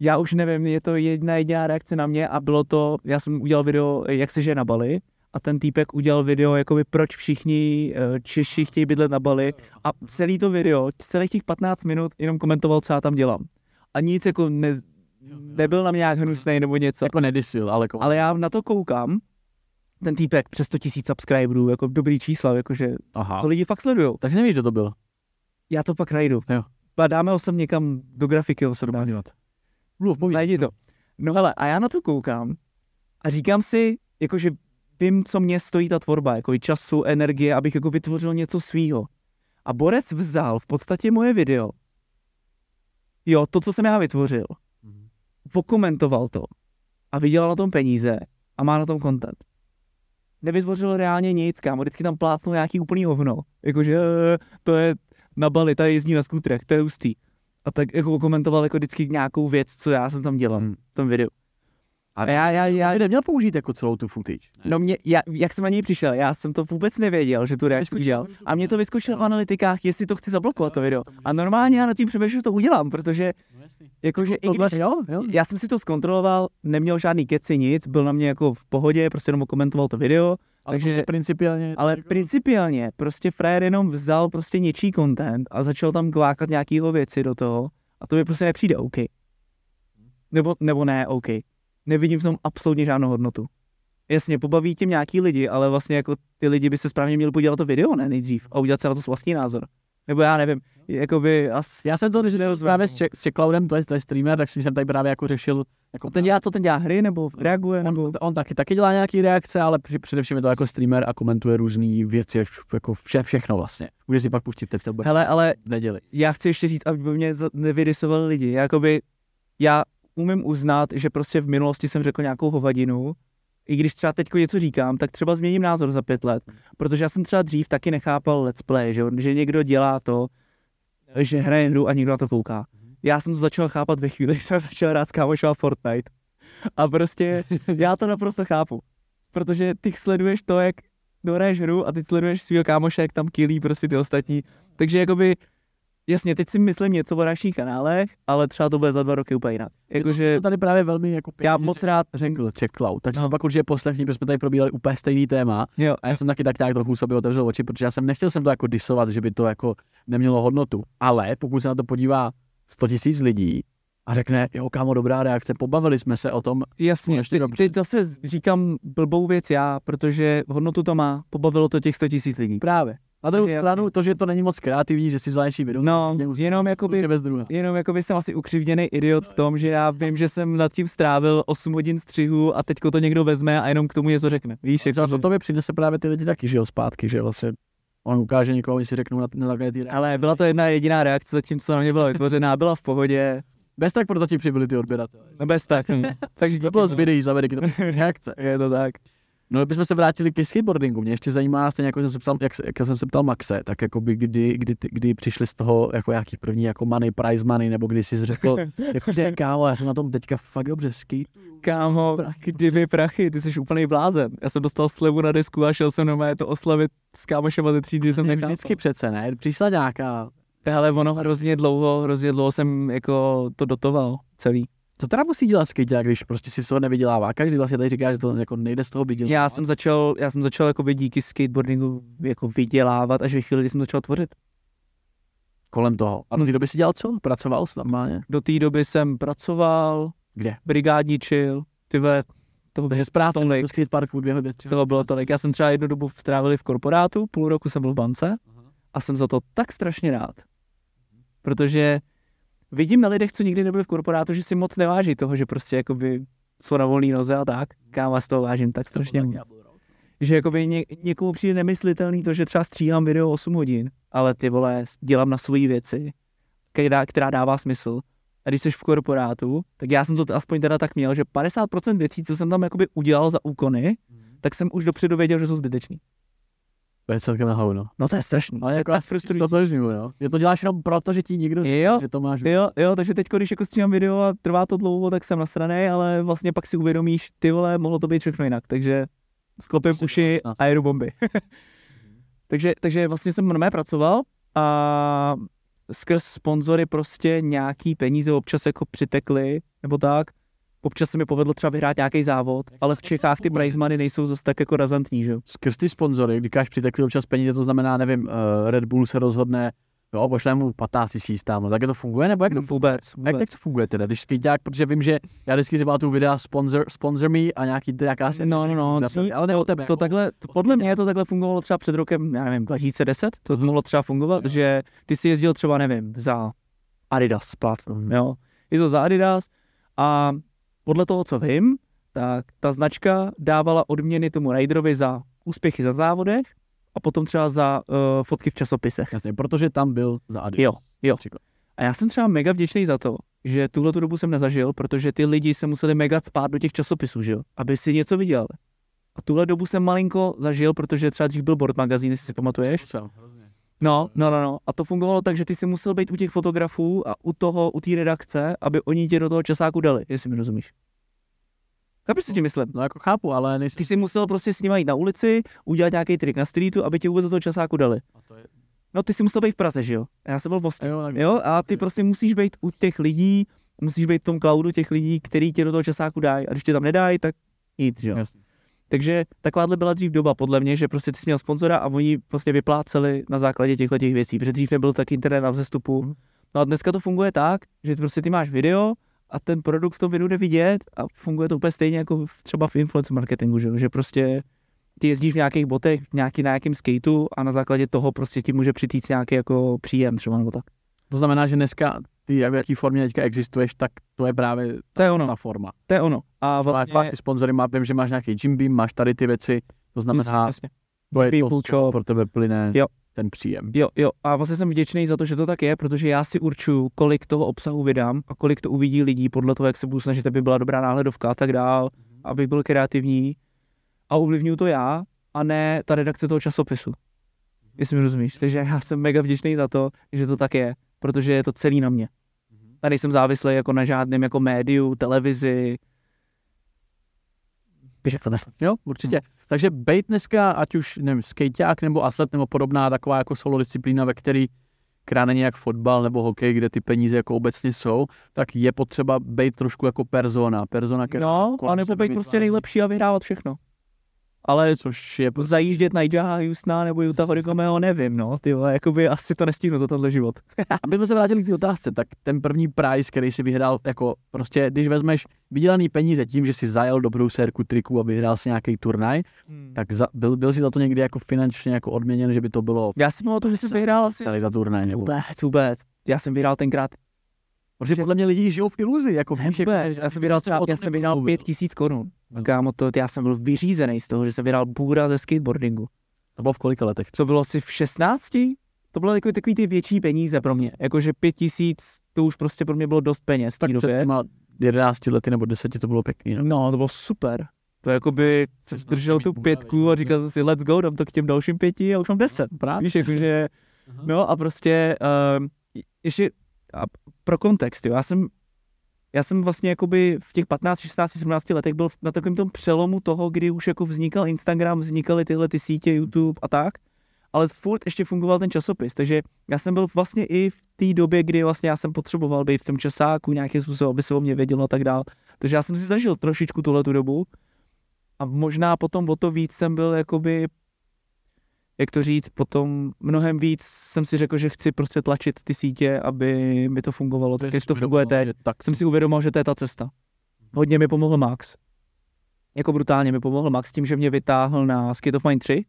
já už nevím, je to jedna jediná reakce na mě a bylo to, já jsem udělal video, jak se žije na Bali a ten týpek udělal video, jakoby proč všichni eh, Češi chtějí bydlet na Bali a celý to video, celých těch 15 minut jenom komentoval, co já tam dělám. A nic jako ne, nebyl na mě nějak hnusný nebo něco. Jako nedisil, ale jako... Ale já na to koukám, ten týpek přes 100 tisíc subscriberů, jako dobrý čísla, jakože Aha. to lidi fakt sledujou. Takže nevíš, kdo to byl. Já to pak najdu. Jo. A dáme ho sem někam do grafiky, ho podívat. Mluv. Najdi to. No hele, a já na to koukám a říkám si, jakože vím, co mě stojí ta tvorba, jako i času, energie, abych jako vytvořil něco svýho. A Borec vzal v podstatě moje video, jo, to, co jsem já vytvořil, Mhm. okomentoval to a vydělal na tom peníze a má na tom content. Nevytvořil reálně nic, kámo, vždycky tam plácnul nějaký úplný hovno. Jakože "Eh, to je na Bali, tady jezdí na skutrech, to je hustý. A tak jako komentoval jako vždycky nějakou věc, co já jsem tam dělal Hmm. v tom videu. A já, já, já, neměl použít jako celou tu footage. no mě, já, jak jsem na něj přišel, já jsem to vůbec nevěděl, že tu reakci udělal. A mě to no. vyskočilo v analytikách, jestli to chci zablokovat to Jo, video. A normálně já nad tím přemýšlím, že to udělám, protože No jakože i Tohle, když, jo, jo. já jsem si to zkontroloval, neměl žádný keci, nic, byl na mě jako v pohodě, prostě jenom komentoval to video, Ale takže- prostě principiálně... ale jako- principiálně prostě frajer jenom vzal prostě něčí content a začal tam klákat nějakýho věci do toho a to mi prostě nepřijde OK. Nebo, nebo ne OK. Nevidím v tom absolutně žádnou hodnotu. Jasně, pobaví tím nějaký lidi, ale vlastně jako ty lidi by se správně měli podívat na to video, ne nejdřív, a udělat se na to vlastní názor. Nebo já nevím, jakoby asi... Já jsem to řešil právě s. Czech, s Czechcloudem, to je, to je streamer, tak jsem tady právě jako řešil, jako A ten dělá, co ten dělá hry, nebo reaguje, nebo... on, on taky, taky dělá nějaký reakce, ale především je to jako streamer a komentuje různé věci, jako vše, všechno vlastně. Můžeš si pak pustit, teď Hele, ale v neděli. já chci ještě říct, aby mě nevydisovali lidi. Jakoby já umím uznat, že prostě v minulosti jsem řekl nějakou hovadinu, i když třeba teď něco říkám, tak třeba změním názor za pět let, protože já jsem třeba dřív taky nechápal let's play, že, že někdo dělá to, že hraje hru a někdo na to kouká. Já jsem to začal chápat ve chvíli, kdy jsem začal hrát s kámošem Fortnite. A prostě já to naprosto chápu. Protože ty sleduješ to, jak dohraješ hru a teď sleduješ svého kámoše, jak tam killí prostě ty ostatní. Takže jakoby, jasně, teď si myslím něco o dalších kanálech, ale třeba to bude za dva roky úplně jinak. Jakože to tady právě velmi jako já pěkně moc rád řekl Czech Cloud, tak No. pak určitě poslechni, protože jsme tady probírali úplně stejný téma jo, a já jsem taky tak nějak trochu sobě otevřel oči, protože já jsem nechtěl jsem to jako disovat, že by to jako nemělo hodnotu, ale pokud se na to podívá 100 tisíc lidí a řekne, jo kámo, dobrá reakce, pobavili jsme se o tom, jasně, ty, dobře. teď zase říkám blbou věc já, protože hodnotu to má, pobavilo to těch 100 tisíc lidí. právě. Na druhou Jasně. stranu, to, že to není moc kreativní, že si vzal něčí video, No, si jenom jakoby- bez druhého. Jenom jako by jsem asi ukřivděný idiot v tom, že já vím, že jsem nad tím strávil 8 hodin střihu a teďko to někdo vezme a jenom k tomu něco řekne. Víš, jako, to tobě přinese právě ty lidi taky, že jo, zpátky, že vlastně on ukáže někoho, oni si řeknou na, na reakce. ale byla to jedna jediná reakce, zatím co na mě byla vytvořená, byla v pohodě, Bez tak proto ti přibyli ty odběratele. no bez tak. hm. Takže To bylo z videí z Ameriky, to byly reakce. Je to tak. No, kdybychom se vrátili ke skateboardingu, mě ještě zajímá, stejně jako jsem se ptal, jak, jak jsem se ptal Maxe, tak jako by kdy, kdy, kdy, přišli z toho jako nějaký první jako money, prize money, nebo když jsi řekl, jako že kámo, já jsem na tom teďka fakt dobře skate. Kámo, kdyby prachy, ty jsi úplný blázen. Já jsem dostal slevu na desku a šel jsem normálně to oslavit s kámošema ze třídy, jsem Ne, nechápal. vždycky přece, ne? Přišla nějaká, Ale ono hrozně dlouho, hrozně dlouho jsem jako to dotoval celý. Co teda musí dělat skate, když prostě si toho nevydělává? Každý vlastně tady říká, že to jako nejde z toho vydělat. Já jsem začal, já jsem začal jako díky skateboardingu jako vydělávat až ve chvíli, kdy jsem začal tvořit. kolem toho. A do té doby si dělal co? Pracoval jsi normálně? Do té doby jsem pracoval, Kde? brigádničil, ty vole, to, Takže práce tolik. do skateparku dvě hodiny. toho bylo tolik. Já jsem třeba jednu dobu strávil v korporátu, půl roku jsem byl v bance a jsem za to tak strašně rád. Protože vidím na lidech, co nikdy nebyli v korporátu, že si moc neváží toho, že prostě jakoby jsou na volný noze a tak. Kámo, já z toho vážím tak strašně moc. Že jakoby ně, někomu přijde nemyslitelný to, že třeba stříhám video 8 hodin, ale ty vole, dělám na svoji věci, která, která dává smysl. A když jsi v korporátu, tak já jsem to aspoň teda tak měl, že 50% věcí, co jsem tam jakoby udělal za úkony, tak jsem už dopředu věděl, že jsou zbytečný. To je celkem na hovno. No to je strašný. Ale to je jako tak asi frustrující. totožňuju, no. Je to děláš jenom proto, že ti někdo řekne, Jo, že to máš. jo, jo, takže teď, když jako stříhám video a trvá to dlouho, tak jsem nasranej, ale vlastně pak si uvědomíš, ty vole, mohlo to být všechno jinak, takže sklopím uši to a jedu bomby. takže, takže vlastně jsem normálně pracoval a skrz sponzory prostě nějaký peníze občas jako přitekly, nebo tak. Občas se mi povedlo třeba vyhrát nějaký závod, ale v Čechách ty prize money nejsou zase tak jako razantní, že jo. Skrz ty sponzory, když káš přitekli občas peníze, to znamená, nevím, uh, Red Bull se rozhodne, jo, pošleme mu 15 tisíc tam, no, tak to funguje, nebo jak to No, vůbec, Jak, vůbec. jak to funguje teda, když skejťák, protože vím, že já vždycky si tu videa sponsor, sponsor me a nějaký nějaká si No, no, no, Například, ale ne o tebe. to jako- takhle, to, podle mě to takhle fungovalo třeba před rokem, já nevím, 2010, to mohlo třeba fungovat, že ty si jezdil třeba, nevím, za Adidas, plácnu, Mhm. jo, jezdil za Adidas a podle toho, co vím, tak ta značka dávala odměny tomu riderovi za úspěchy za závodech a potom třeba za uh, fotky v časopisech. Jasně, protože tam byl za Adidas. Jo, jo. Například. A já jsem třeba mega vděčný za to, že tuhle tu dobu jsem nezažil, protože ty lidi se museli mega spát do těch časopisů, že jo, aby si něco viděl. A tuhle dobu jsem malinko zažil, protože třeba dřív byl Board magazín, jestli si pamatuješ. Jsem, hrozně. No, no, no, no. A to fungovalo tak, že ty si musel být u těch fotografů a u toho, u té redakce, aby oni tě do toho časáku dali, jestli mi rozumíš. Chápeš, co ti myslím? No jako chápu, ale nejsi... Ty si musel prostě s nimi jít na ulici, udělat nějaký trik na streetu, aby tě vůbec do toho časáku dali. A to je... No ty si musel být v Praze, že jo? Já jsem byl v Ostě. Jo, tak... Jo, a ty prostě musíš být u těch lidí, musíš být v tom cloudu těch lidí, který tě do toho časáku dají. A když tě tam nedají, tak jít, že jo. Jasně. Takže takováhle byla dřív doba, podle mě, že prostě ty jsi měl sponzora a oni vlastně vypláceli na základě těchto těch věcí, protože dřív nebyl tak internet na vzestupu. Mhm. No a dneska to funguje tak, že prostě ty máš video a ten produkt v tom videu jde vidět a funguje to úplně stejně jako třeba v influencer marketingu, že, jo? že prostě ty jezdíš v nějakých botech, nějaký, na nějakém skateu a na základě toho prostě ti může přitýct nějaký jako příjem třeba nebo tak. To znamená, že dneska ty, jak v jaký formě teďka existuješ, tak to je právě To je ono, ta forma. to je ono. A Vlastně... vlastně, Fakt ty sponzory má, vím, že máš nějaký Jim Beam, máš tady ty věci, to znamená, jasně. to je Beam to, co pro tebe plyne Jo. ten příjem. Jo, jo, a vlastně jsem vděčný za to, že to tak je, protože já si určuju, kolik toho obsahu vydám a kolik to uvidí lidí podle toho, jak se budu snažit, aby byla dobrá náhledovka a tak dál, abych byl kreativní a ovlivňuju to já a ne ta redakce toho časopisu. Jestli mi rozumíš. Takže já jsem mega vděčný za to, že to tak je, protože je to celý na mě. A nejsem závislý jako na žádném jako médiu, televizi. Jak to Jo, určitě. Takže bejt dneska, ať už nevím, skejťák nebo atlet nebo podobná taková jako solo disciplína, ve který která není jak fotbal nebo hokej, kde ty peníze jako obecně jsou, tak je potřeba být trošku jako persona. Persona, No, anebo sebe být prostě nejlepší a vyhrávat všechno. Ale Což je prostě zajíždět na Jaha Houstona nebo Utah Horikomeho, nevím, no, ty vole, jakoby asi to nestihnu za tenhle život. Aby jsme se vrátili k té otázce, tak ten první prize, který si vyhrál, jako prostě, když vezmeš vydělaný peníze tím, že si zajel dobrou sérku triků a vyhrál si nějaký turnaj, tak za, byl, byl si za to někdy jako finančně jako odměněn, že by to bylo Já si to, že jsem vyhrál asi tady za turnaj. Nebo... vůbec, vůbec. Já jsem vyhrál tenkrát, Protože podle mě lidi žijou v iluzi. Jako jako, vůbec, já jsem vyhrál třeba, já jsem nemluvil. pět tisíc korun. No. Kámo, to, já jsem byl vyřízený z toho, že jsem vyhrál bůra ze skateboardingu. To bylo v kolika letech? To bylo asi v 16? To bylo jako takový ty větší peníze pro mě. Jakože pět tisíc, to už prostě pro mě bylo dost peněz Tak před těma 11 lety nebo 10 to bylo pěkný. No. No, to bylo super. To jakoby jsem Jsi držel tu pětku a říkal jsem si, let's go, dám to k těm dalším pěti a už mám deset. Právě. Víš, jakože, no a prostě, um, ještě a pro kontext, jo, já jsem, já jsem vlastně jakoby v těch 15, 16, 17 letech byl na takovém tom přelomu toho, kdy už jako vznikal Instagram, vznikaly tyhle ty sítě, YouTube a tak, ale furt ještě fungoval ten časopis, takže já jsem byl vlastně i v té době, kdy vlastně já jsem potřeboval být v tom časáku nějakým způsobem, aby se o mě vědělo a tak dál. Takže já jsem si zažil trošičku tuhle tu dobu a možná potom o to víc jsem byl jakoby jak to říct, potom mnohem víc jsem si řekl, že chci prostě tlačit ty sítě, aby mi to fungovalo, tak to funguje teď. Tak Jsem si uvědomil, že to je ta cesta. Hodně mi pomohl Max. Jako brutálně mi pomohl Max tím, že mě vytáhl na Skate of Mine 3.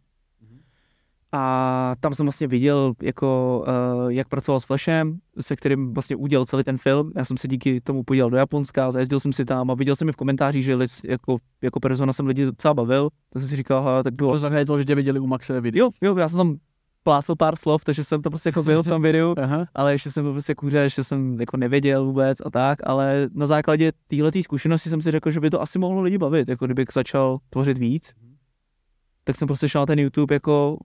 A tam jsem vlastně viděl, jako, uh, jak pracoval s Flashem, se kterým vlastně udělal celý ten film. Já jsem se díky tomu podíval do Japonska, zajezdil jsem si tam a viděl jsem i v komentářích, že lid, jako, jako persona jsem lidi docela bavil. Tak jsem si říkal, aha, tak bylo to znamená to, že tě viděli u Maxe videu. Jo, jo, já jsem tam plácel pár slov, takže jsem to prostě jako byl v tom videu, Aha. ale ještě jsem byl prostě kuře, ještě jsem jako nevěděl vůbec a tak, ale na základě téhleté zkušenosti jsem si řekl, že by to asi mohlo lidi bavit, jako kdybych začal tvořit víc, tak jsem prostě šel na ten YouTube jako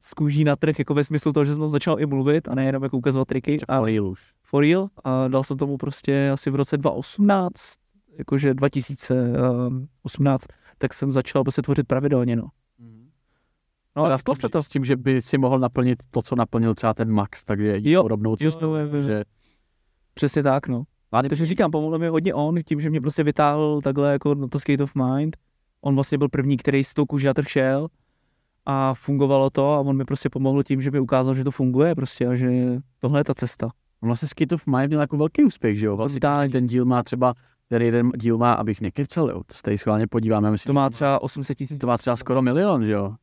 z kůží na trh, jako ve smyslu toho, že jsem začal i mluvit a nejenom jako ukazovat triky a For real už. for real a dal jsem tomu prostě asi v roce 2018, jakože 2018, tak jsem začal prostě tvořit pravidelně, no. No, teda a s tím, to, to, s tím, že by si mohl naplnit to, co naplnil třeba ten Max, takže Jo, podobnou jo. že přesně tak, no. Vlády Takže říkám, pomohl mi hodně on, tím, že mě prostě vytáhl takhle jako na to Skate of Mind. On vlastně byl první, který s tou kůží na trh šel a fungovalo to a on mi prostě pomohl tím, že mi ukázal, že to funguje prostě a že tohle je ta cesta. on vlastně Skate of Mind měl jako velký úspěch, že jo? Vlastně Totálně. ten díl má třeba, ten jeden díl má, abych nekecal, jo, to se tady schválně podíváme, myslím, To má třeba 800 tisíc. to má třeba skoro milion, že jo?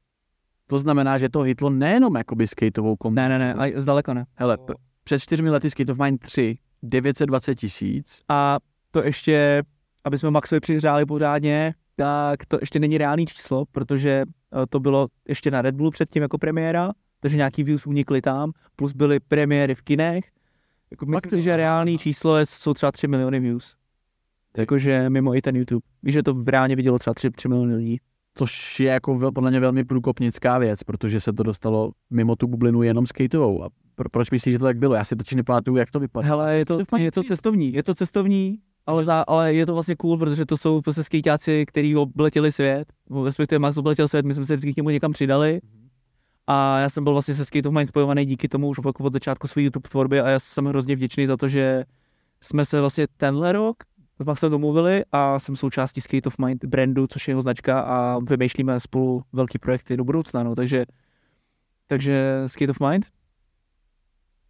To znamená, že to hitlo nejenom jakoby skateovou komunitu. Ne, ne, ne, a zdaleka ne. Hele, p- před čtyřmi lety Skate of Mind 3, 920 tisíc, A to ještě, aby jsme Maxovi přihřáli pořádně, tak to ještě není reálný číslo, protože eh, to bylo ještě na Red Bullu předtím jako premiéra, takže nějaký views unikly tam, plus byly premiéry v kinech. Jako myslím si, že reálný číslo je, jsou třeba 3 miliony views. Jakože mimo i ten YouTube. Víš, že to reálně vidělo třeba 3, 3 miliony lidí. což je jako podle mě velmi průkopnická věc, protože se to dostalo mimo tu bublinu jenom skateovou. A pro, proč myslíš, že to tak bylo? Já si totiž nepamatuju, jak to vypadá. Hele, je to, of Mind je to 3. cestovní, je to cestovní, ale, za, ale je to vlastně cool, protože to jsou prostě skejťáci, kteří obletěli svět, respektive Max obletěl svět, my jsme se vždycky k němu někam přidali. A já jsem byl vlastně se Skate of Mind spojovaný díky tomu už od začátku své YouTube tvorby a já jsem hrozně vděčný za to, že jsme se vlastně tenhle rok s Maxem domluvili a jsem součástí Skate of Mind brandu, což je jeho značka a vymýšlíme spolu velký projekty do budoucna, no, takže takže Skate of Mind,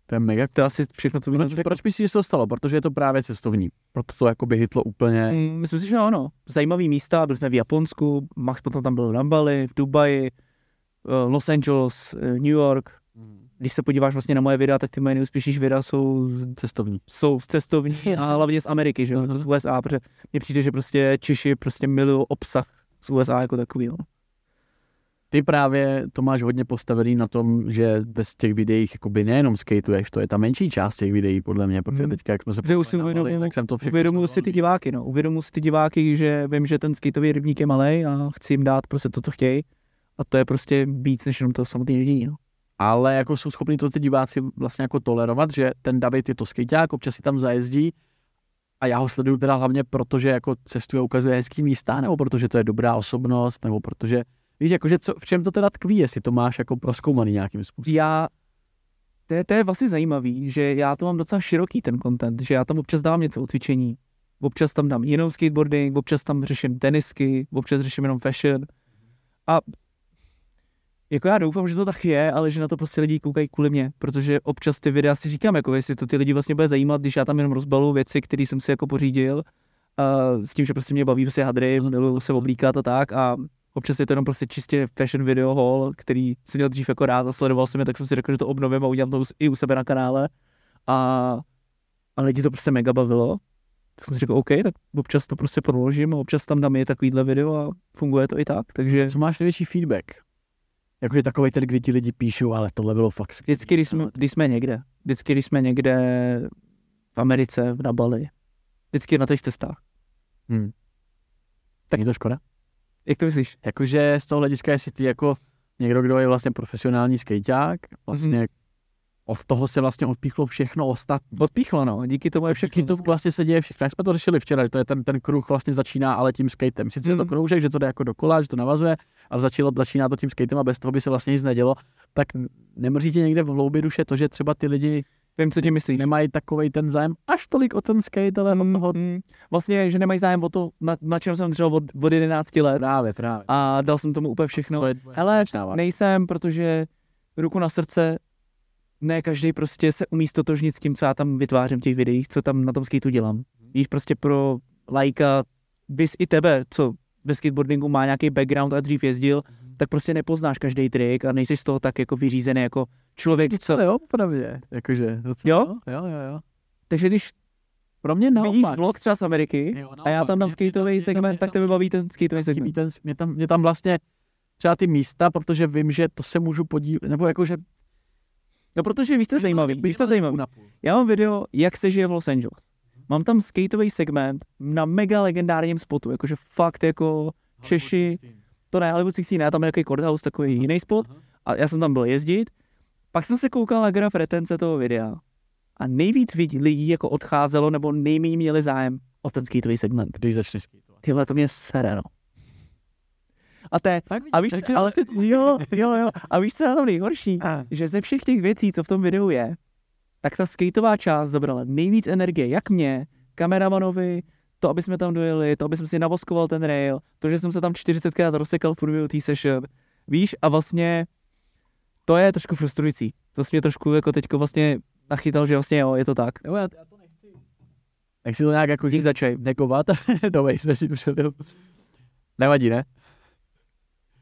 To je mega. to je asi všechno, co bych Proč, proč myslíš, že se to stalo? Protože je to právě cestovní. Proto to jakoby hitlo úplně. Mm, Myslím si, že ano. Zajímavý místa, byli jsme v Japonsku, Max potom tam byl na Bali, v Dubaji, eh, Los Angeles, eh, New York. Když se podíváš vlastně na moje videa, tak ty moje nejúspěšnější videa jsou, Cestovní. jsou v cestovní a hlavně z Ameriky, že jo, z USA, protože mně přijde, že prostě Češi prostě milují obsah z USA jako takový. No. Ty právě to máš hodně postavený na tom, že bez těch videích jakoby nejenom skateuješ, to je ta menší část těch videí podle mě, protože Mhm. teďka, jak jsme se Protože už si uvědomuji- tak jsem to všechno Uvědomuji si ty diváky, no. Uvědomuji si ty diváky, že vím, že ten skateový rybník je malý a chci jim dát prostě to, co chtějí. A to je prostě víc než jenom to samotné jediný, no. ale jako jsou schopni to ty diváci vlastně jako tolerovat, že ten David je to skejťák, občas si tam zajezdí a já ho sleduju teda hlavně proto, že jako cestuje, ukazuje hezký místa, nebo protože to je dobrá osobnost, nebo protože, víš, jakože co, v čem to teda tkví, jestli to máš jako proskoumaný nějakým způsobem. já, to je, to je vlastně zajímavý, že já to mám docela široký ten content, že já tam občas dávám něco o cvičení, občas tam dám jenom skateboarding, občas tam řeším tenisky, občas řeším jenom fashion a jako já doufám, že to tak je, ale že na to prostě lidi koukají kvůli mě, protože občas ty videa si říkám, jako jestli to ty lidi vlastně bude zajímat, když já tam jenom rozbalu věci, které jsem si jako pořídil, a s tím, že prostě mě baví prostě hadry, miluju se oblíkat a tak a občas je to jenom prostě čistě fashion video haul, který jsem měl dřív jako rád a sledoval jsem je, tak jsem si řekl, že to obnovím a udělám to i u sebe na kanále a, a lidi to prostě mega bavilo. Tak jsem si řekl, OK, tak občas to prostě proložím a občas tam dám i takovýhle video a funguje to i tak, takže Co máš největší feedback? Jakože takový ten, kdy ti lidi píšou, ale tohle bylo fakt skvělý. vždycky, když jsme, když jsme někde, vždycky, když jsme někde v Americe, na Bali, vždycky na těch cestách. Hmm. Tak je to škoda? Jak to myslíš? Jakože z toho hlediska, jestli ty jako někdo, kdo je vlastně profesionální skejťák, vlastně Mhm. od toho se vlastně odpíchlo všechno ostatní. Odpíchlo, no, díky tomu je všechno. Všechny to vlastně se děje všechno. Jak jsme to řešili včera, že to je ten, ten kruh vlastně začíná ale tím skatem. Sice je to Mhm. kroužek, že to jde jako dokola, že to navazuje, ale začalo, začíná to tím skatem a bez toho by se vlastně nic nedělo. Tak nemrzí tě někde v hloubi duše to, že třeba ty lidi Vím, co ti myslíš. nemají takový ten zájem až tolik o ten skate, ale od toho Mm, vlastně, že nemají zájem o to, na, na čem jsem třeba od, od 11 let právě, právě. a dal jsem tomu úplně všechno. Váha? nejsem, protože ruku na srdce, ne každý prostě se umí stotožnit s tím, co já tam vytvářím v těch videích, co tam na tom skateu dělám. Víš, prostě pro lajka, bys i tebe, co ve skateboardingu má nějaký background a dřív jezdil, tak prostě nepoznáš každý trik a nejsi z toho tak jako vyřízený jako člověk, co... Jo, pravdě, jakože. docela, Jo? Jo, jo, jo. Takže když Pro mě vidíš naopak. vlog třeba z Ameriky Jo, a já naopak. tam dám skateový mě tam- mě segment, tak tam- tebe baví ten skateový segment. ten, mě, tam, mě tam vlastně třeba ty místa, protože vím, že to se můžu podívat, nebo jakože... No protože víš, je zajímavý, víš, je zajímavý. Já mám video, jak se žije v Los Angeles. Mám tam skateový segment na mega legendárním spotu, jakože fakt jako Češi, to ne, Hollywood 16 ne, tam je takový courthouse, takový jiný spot Aha. a já jsem tam byl jezdit. Pak jsem se koukal na graf retence toho videa a nejvíc lidí, jako odcházelo nebo nejméně měli zájem o ten skateový segment. Když začne skateovat. Tyhle to mě sere, no. A, té, a víš, co, ale, jo, jo, jo, a víš, co je na tom nejhorší? A. Že ze všech těch věcí, co v tom videu je, tak ta skateová část zabrala nejvíc energie, jak mě, kameramanovi, to, aby jsme tam dojeli, to, aby jsem si navoskoval ten rail, to, že jsem se tam 40krát rozsekal v průběhu té session, víš, a vlastně to je trošku frustrující. To jsi mě trošku jako teďko vlastně nachytal, že vlastně jo, je to tak. Jo, já, já to nechci. Nechci to nějak jako Dík za čaj. negovat. Dobrý, jsme si přebil. Nevadí, ne?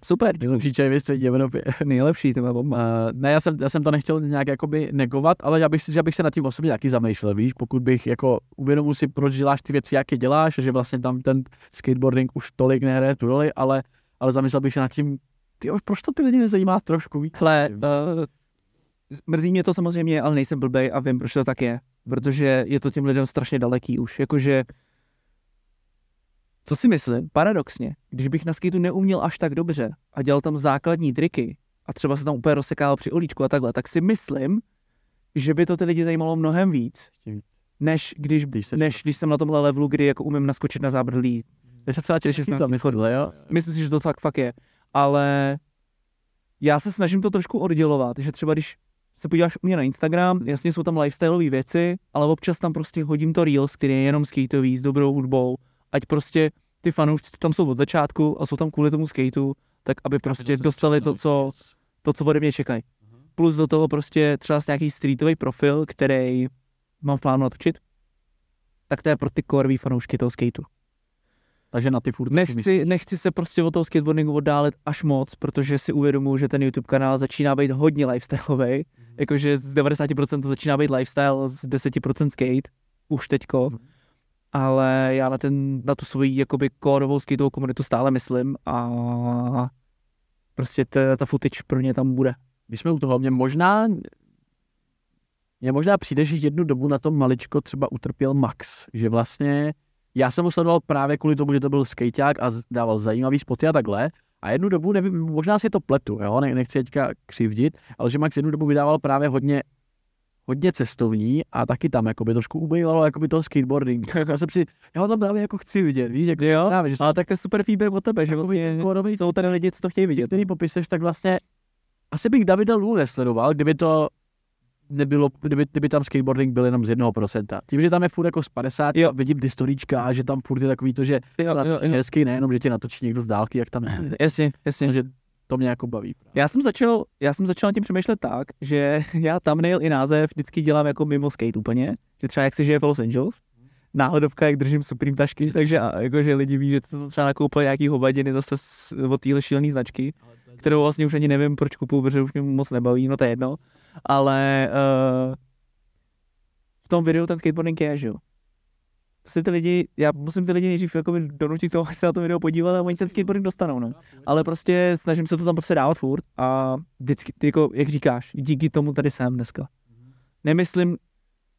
Super, Nejlepší čaj věc, co v Evropě. nejlepší, to má bomba. Uh, ne, já jsem, já jsem to nechtěl nějak jakoby negovat, ale já bych, si- že bych se nad tím osobně taky zamýšlel, víš, pokud bych jako uvědomil si, proč děláš ty věci, jak je děláš, že vlastně tam ten skateboarding už tolik nehraje tu roli, ale, ale zamyslel bych se nad tím, ty už proč to ty lidi nezajímá trošku víc? Hle, uh, mrzí mě to samozřejmě, ale nejsem blbej a vím, proč to tak je. Protože je to těm lidem strašně daleký už. Jakože, co si myslím, paradoxně, když bych na skateu neuměl až tak dobře a dělal tam základní triky a třeba se tam úplně rozsekal při olíčku a takhle, tak si myslím, že by to ty lidi zajímalo mnohem víc, než když, Když se- než když jsem na tomhle levelu, kdy jako umím naskočit na zábradlí. Já se třeba těším 16 tam neschodil, jo? Myslím si, že to tak fakt je. Ale já se snažím to trošku oddělovat, že třeba když se podíváš u mě na Instagram, jasně jsou tam lifestyleové věci, ale občas tam prostě hodím to Reels, který je jenom skateový, s dobrou hudbou, ať prostě ty fanoušci tam jsou od začátku a jsou tam kvůli tomu skateu, tak aby prostě dostali to, co, to, co ode mě čekají. Plus do toho prostě třeba nějaký streetový profil, který mám v plánu natočit, tak to je pro ty korový fanoušky toho skateu. Takže na ty furt. Nechci, nechci se prostě od toho skateboardingu oddálit až moc, protože si uvědomuji, že ten YouTube kanál začíná být hodně lifestyleový. Jakože z 90% to začíná být lifestyle, z 10% skate, už teďko. Mhm. Ale já na, ten, na tu svoji jakoby kórovou skateovou komunitu stále myslím a prostě ta, ta footage pro ně tam bude. Když jsme u toho, mě možná, mě možná přijde, že jednu dobu na tom maličko třeba utrpěl Max, že vlastně já jsem ho sledoval právě kvůli tomu, že to byl skejťák a dával zajímavý spoty a takhle. A jednu dobu, nevím, možná si to pletu, jo, ne, nechci teďka křivdit, ale že Max jednu dobu vydával právě hodně, hodně cestovní a taky tam jakoby trošku ubývalo jakoby toho skateboardingu. já jsem si, já ho tam právě jako chci vidět, víš, jak Jo, právě, že Ale tak to je super feedback od tebe, že vlastně ten kórový- jsou tady lidi, co to chtějí vidět. který popiseš, tak vlastně asi bych Davida Lu nesledoval, kdyby to nebylo, kdyby, kdyby tam skateboarding byl jenom z jednoho procenta. Tím, že tam je furt jako z 50, Jo. vidím ty storíčka a že tam furt je takový to, že Jo, jo, jo. hezký nejenom, že tě natočí někdo z dálky, jak tam je. Jasně, jasně. že to mě jako baví. Já jsem začal, já jsem začal tím přemýšlet tak, že já thumbnail i název vždycky dělám jako mimo skate úplně, že třeba jak se žije v Los Angeles, náhledovka, jak držím Supreme tašky, takže jakože lidi ví, že to třeba nakoupili nějaký hovadiny zase od téhle šílený značky, kterou vlastně už ani nevím, proč kupuju, protože už mě moc nebaví, no to je jedno, ale uh, v tom videu ten skateboarding je, že jo. Prostě ty lidi, já musím ty lidi nejdřív jako donutit k tomu, aby se na to video podívali a oni ten skateboarding dostanou, no ale prostě snažím se to tam prostě dávat furt a vždycky, ty jako, jak říkáš, díky tomu tady jsem dneska. Nemyslím,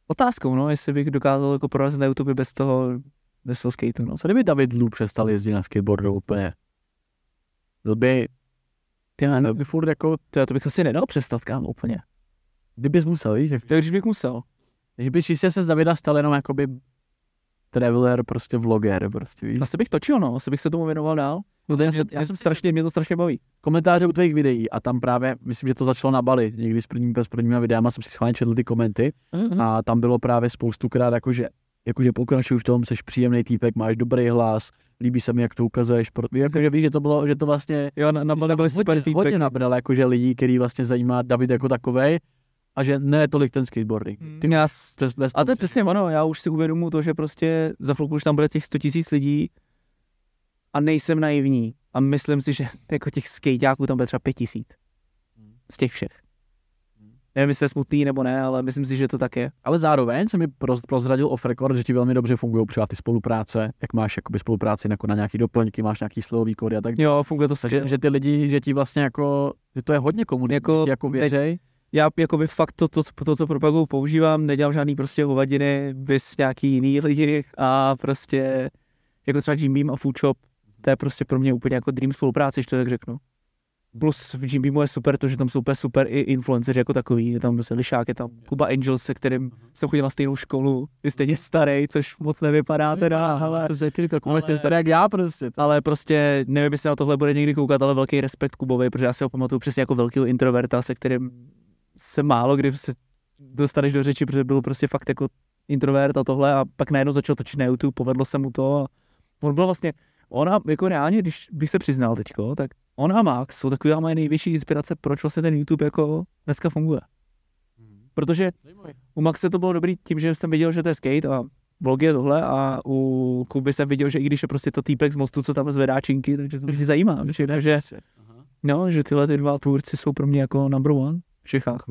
otázkou, no, jestli bych dokázal jako prorazit na YouTube bez toho, bez toho skateu, no. Co kdyby David Lu přestal jezdit na skateboardu úplně? Byl by, Ty, byl by furt jako, to, to bych asi nedal přestat, kámo, úplně. kdybys musel, víš, jak, když bych musel. že by čistě se z Davida stal jenom jakoby traveler, prostě vloger, prostě víš. Asi bych točil, no, asi bych se tomu věnoval dál. No, to je, Já jsem- já jsem strašně, mě to strašně baví. komentáře u tvých videí a tam právě, myslím, že to začalo na Bali, někdy s prvními, s prvními videama jsem si schválně četl ty komenty a tam bylo právě spoustukrát jakože, jakože pokračuj v tom, jsi příjemný týpek, máš dobrý hlas, líbí se mi, jak to ukazuješ, pro, jakože víš, že to bylo, že to vlastně Jo, na, na super hodně, hodně nabral, jakože lidí, který vlastně zajímá David jako takovej a že ne tolik ten skateboarding. Ty já, Přes, bez a to je přesně ono, já už si uvědomuji to, že prostě za chvilku už tam bude těch 100 tisíc lidí a nejsem naivní a myslím si, že jako těch skejťáků tam bude třeba 5 tisíc. Z těch všech. Nevím, jestli je smutný nebo ne, ale myslím si, že to tak je. Ale zároveň se mi proz, prozradil off record, že ti velmi dobře fungují třeba ty spolupráce, jak máš jakoby spolupráci jako na nějaký doplňky, máš nějaký slovový kódy a tak Jo, funguje to Takže skvěle. že ty lidi, že ti vlastně jako, že to je hodně komunitní, Jako jako, jako teď- věřej. Já jakoby fakt to, to, to co propaguju, používám, nedělám žádný prostě hovadiny, vys nějaký jiný lidi a prostě jako třeba Jim Beam a Food Shop, to je prostě pro mě úplně jako dream spolupráce, když to tak řeknu. Plus v Jim Beamu je super to, že tam jsou úplně super i influenceři jako takový, je tam prostě Lišák, je tam Kuba Angel, se kterým jsem chodil na stejnou školu, je stejně starý, což moc nevypadá teda, je jako ale- ale... starý jak já prostě. ale prostě nevím, jestli na tohle bude někdy koukat, ale velký respekt Kubovi, protože já si ho pamatuju přesně jako velkého introverta, se kterým se málo kdy se dostaneš do řeči, protože byl prostě fakt jako introvert a tohle a pak najednou začal točit na YouTube, povedlo se mu to a on byl vlastně, ona jako reálně, když bych se přiznal teďko, tak on a Max jsou taková moje největší inspirace, proč vlastně ten YouTube jako dneska funguje. Protože u Maxe to bylo dobrý tím, že jsem viděl, že to je skate a vlogy je tohle a u Kuby jsem viděl, že i když je prostě to týpek z mostu, co tam zvedá činky, takže to mě zajímá, že, že, no, že tyhle ty dva tvůrci jsou pro mě jako number one v Čechách.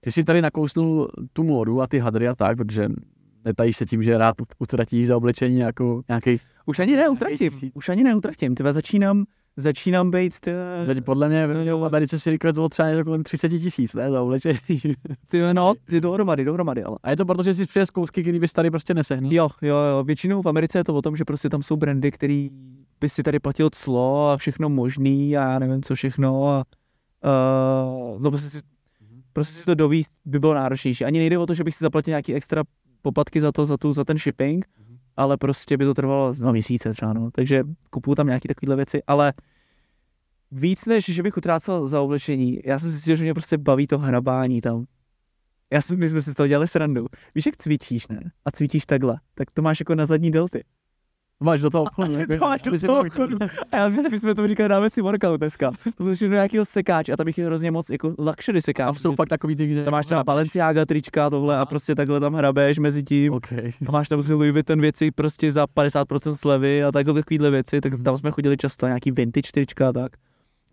Ty jsi tady nakousnul tu módu a ty hadry a tak, protože netajíš se tím, že rád utratíš za oblečení nějakou, nějaký, Už ani neutratím, už ani neutratím, tyva začínám, začínám být, ty, že podle mě v Americe si říkali, to bylo třeba něco kolem 30 tisíc, ne, za oblečení. ty, no, ty dohromady, dohromady, ale. A je to proto, že jsi přes kousky, který bys tady prostě nesehnul. Jo, jo, jo, většinou v Americe je to o tom, že prostě tam jsou brandy, který by si tady platil clo a všechno možný a já nevím co všechno a uh, no prostě si, prostě si to dovíst by bylo náročnější. Ani nejde o to, že bych si zaplatil nějaký extra poplatky za to, za, tu, za ten shipping, ale prostě by to trvalo no, měsíce třeba, no. Takže kupuju tam nějaké takovéhle věci, ale víc než, že bych utrácel za oblečení, já jsem si že mě prostě baví to hrabání tam. Já jsem, my jsme si toho dělali srandu. Víš, jak cvičíš, ne? A cvičíš takhle, tak to máš jako na zadní delty. Máš do toho obchodu, ne? To máš do toho to- obchodu. A já myslím, my jsme to říkali, dáme si workout dneska. To musíš do nějakého sekáče a tam jich je hrozně moc jako luxury sekáč. Tam jsou fakt takový ty, kde... tam máš třeba Balenciaga trička tohle a prostě takhle tam hrabeš mezi tím. OK. A máš tam si Louis Vuitton věci prostě za 50% slevy a takhle takovýhle věci, tak tam jsme chodili často nějaký vintage trička a tak.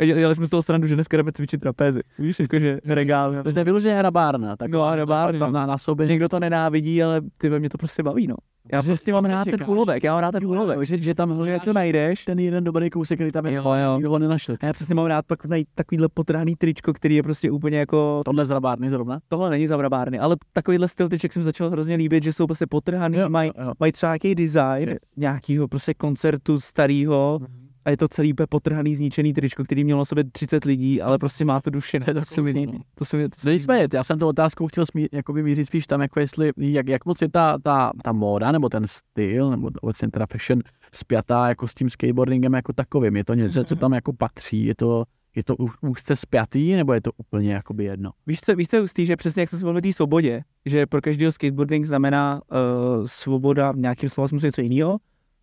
Dělali jsme z toho srandu, že dneska jdeme cvičit trapézy. Víš, jakože regál. To je vyloženě hrabárna. Tak No a hrabárna. Tam na, na sobě. Někdo to nenávidí, ale ty ve mě to prostě baví, no. Já Že- prostě mám rád ten úlovek, já mám rád ten úlovek. Že, že tam Že hledáš to najdeš, ten jeden dobrý kousek, který tam je. Jo, jo. Nikdo ho nenašel. A já přesně mám rád pak najít takovýhle potrhaný tričko, který je prostě úplně jako, Tohle z hrabárny zrovna. tohle není za brabárny, ale takovýhle styl triček jsem začal hrozně líbit, že jsou prostě potrhaný, mají, jo. mají třeba nějaký design Yes. nějakého prostě koncertu starého a je to celý úplně potrhaný, zničený tričko, který mělo na sobě 30 lidí, ale prostě má to duše, ne? Je to se mi no. To se mi, to No nicméně, já jsem to otázkou chtěl smí, jakoby mířit spíš tam, jako jestli, jak, jak moc je ta, ta, ta móda, nebo ten styl, nebo obecně teda fashion spjatá jako s tím skateboardingem jako takovým. Je to něco, co tam jako patří, je to, je to úzce spjatý, nebo je to úplně jakoby jedno? Víš co, víš co hustý, že přesně jak jsem se mluvil o té svobodě, že pro každého skateboarding znamená uh, svoboda v nějakým slova smyslu něco jiného,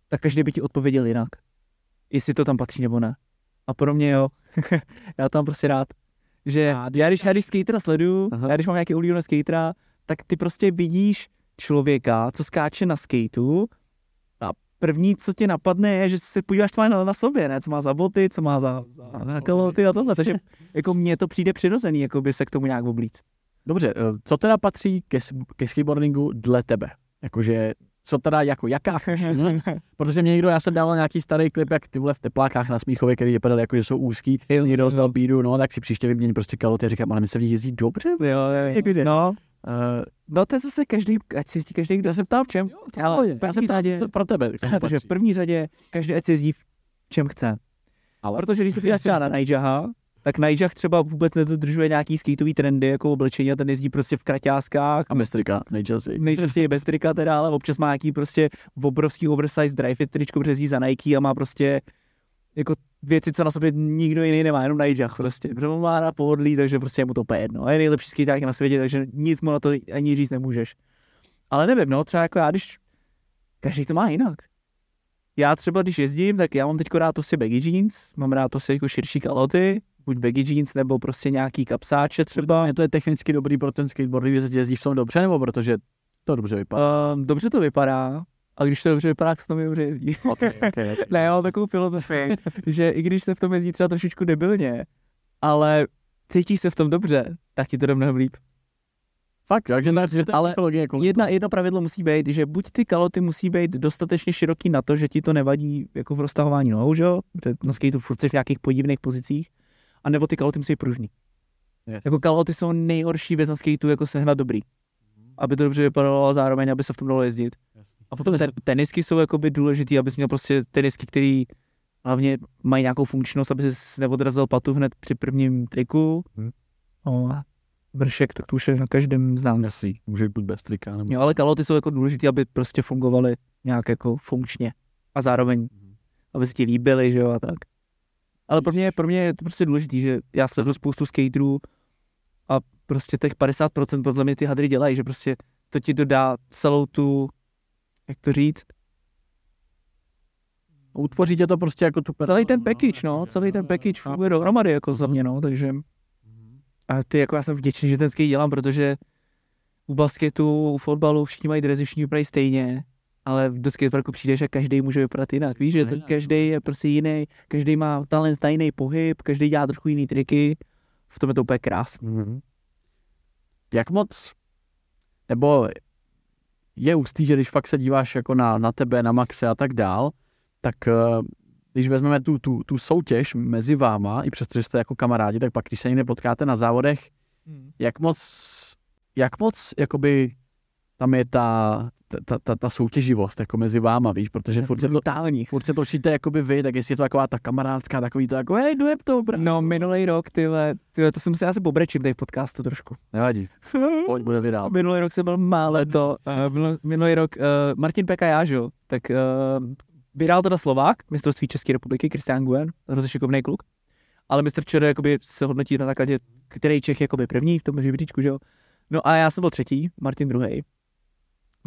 tak každý by ti odpověděl jinak. Jestli to tam patří nebo ne. A pro mě jo. já tam prostě rád. Že Já když- já když, já když skatera sleduju, Aha. já když mám nějaký oblíbený skatera, tak ty prostě vidíš člověka, co skáče na skateu a první, co ti napadne, je, že se podíváš, má na, na sobě, ne? Co má za boty, co má za, za, za kaloty a tohle. Takže jako mně to přijde přirozený, jako by se k tomu nějak oblíc. Dobře, eh, co teda patří ke, ke skateboardingu dle tebe? Jakože, co teda, jako, jaká? Protože mě někdo, já jsem dával nějaký starý klip, jak ty vole v teplákách na Smíchově, který vypadal jako, že jsou úzký, někdo dostal bídu, no, tak si příště vymění prostě kaloty a říkám, ale mi se v nich jezdí dobře. Jo, jo, jde? no, Uh, no to je zase každý, ať si jezdí každý, kdo já se ptám, v čem? Ale v já se první ptám, řadě, co pro tebe. protože v první řadě každý ať si jezdí v čem chce. Ale- Protože když se podíváš třeba na Nijaha, tak Nijah třeba vůbec nedodržuje nějaký skateový trendy jako oblečení a ten jezdí prostě v kraťáskách. A mestrika, nejčastěji. Nejčastěji bez trika teda, ale občas má nějaký prostě obrovský oversize dry fit tričko, protože za Nike a má prostě jako věci, co na sobě nikdo jiný nemá, jenom Nijah prostě. Protože on má na pohodlí, takže prostě je mu to jedno. A je nejlepší skateák na světě, takže nic mu na to ani říct nemůžeš. Ale nevím, no, třeba jako já, když každý to má jinak. Já třeba, když jezdím, tak já mám teď rád prostě baggy jeans, mám rád prostě jako širší kaloty, buď baggy jeans, nebo prostě nějaký kapsáče třeba. Je to je technicky dobrý pro ten skateboard, když jezdíš v tom dobře, nebo protože to dobře vypadá? Um, dobře to vypadá, a když to dobře vypadá, tak se to mi dobře jezdí. Okay, okay, okay. ne, já mám takovou filozofii, že i když se v tom jezdí třeba trošičku debilně, ale cítíš se v tom dobře, tak ti to jde mnohem líp. Fakt, takže ne, že Ale jako Jedna, jedno pravidlo musí být, že buď ty kaloty musí být dostatečně široký na to, že ti to nevadí jako v roztahování nohou, že jo? Na skateu furt v nějakých podivných pozicích, anebo ty kaloty musí pružný. Yes. Jako kaloty jsou nejhorší věc na skateu, jako sehnat dobrý. Aby to dobře vypadalo a zároveň, aby se v tom dalo jezdit. A potom ten, tenisky jsou jakoby důležitý, abys měl prostě tenisky, který hlavně mají nějakou funkčnost, aby si neodrazil patu hned při prvním triku. Hmm. No, a vršek, tak to už je na každém z nás. Jasný, může být bez trika. Nebo... Jo, ale kaloty jsou jako důležité, aby prostě fungovaly nějak jako funkčně. A zároveň, Mhm. aby se ti líbily, že jo, a tak. Ale pro mě, pro mě je to prostě důležité, že já sleduju spoustu skaterů a prostě těch 50% podle mě ty hadry dělají, že prostě to ti dodá celou tu, jak to říct, Utvoří tě to prostě jako tu celý ten personu, package, no, celý ten package chápu. funguje dohromady jako za mě, no, takže Mhm. a ty jako já jsem vděčný, že ten skate dělám, protože u basketu, u fotbalu všichni mají dresy, všichni vypadají stejně, ale do skateparku přijdeš a každý může vypadat jinak. Víš, že to, každý je prostě jiný, každý má talent na jiný pohyb, každý dělá trochu jiný triky. V tom je to úplně krásné. Mhm. Jak moc, nebo je ústý, že když fakt se díváš jako na, na tebe, na Maxe a tak dál, tak eh, když vezmeme tu, tu, tu soutěž mezi váma, i přesto, že jste jako kamarádi, tak pak když se někde potkáte na závodech, jak moc, jak moc, jakoby, tam je ta, ta, ta, ta soutěživost jako mezi váma, víš, protože furt se, to, furt se točíte jakoby vy, tak jestli je to taková ta kamarádská, takový to jako, hej, dojeb to, bra. No, minulý rok, tyhle, tyhle, to jsem si asi pobrečím tady v podcastu trošku. Nevadí, pojď, bude vydál. Minulý rok jsem byl mále to, uh, minulý, rok, uh, Martin Peka já, že jo, tak uh, vydal teda Slovák, mistrovství České republiky, Kristián Guen, hrozně šikovný kluk, ale mistr ČR jakoby se hodnotí na základě, který Čech je jakoby první v tom žebříčku, že jo. No a já jsem byl třetí, Martin druhý.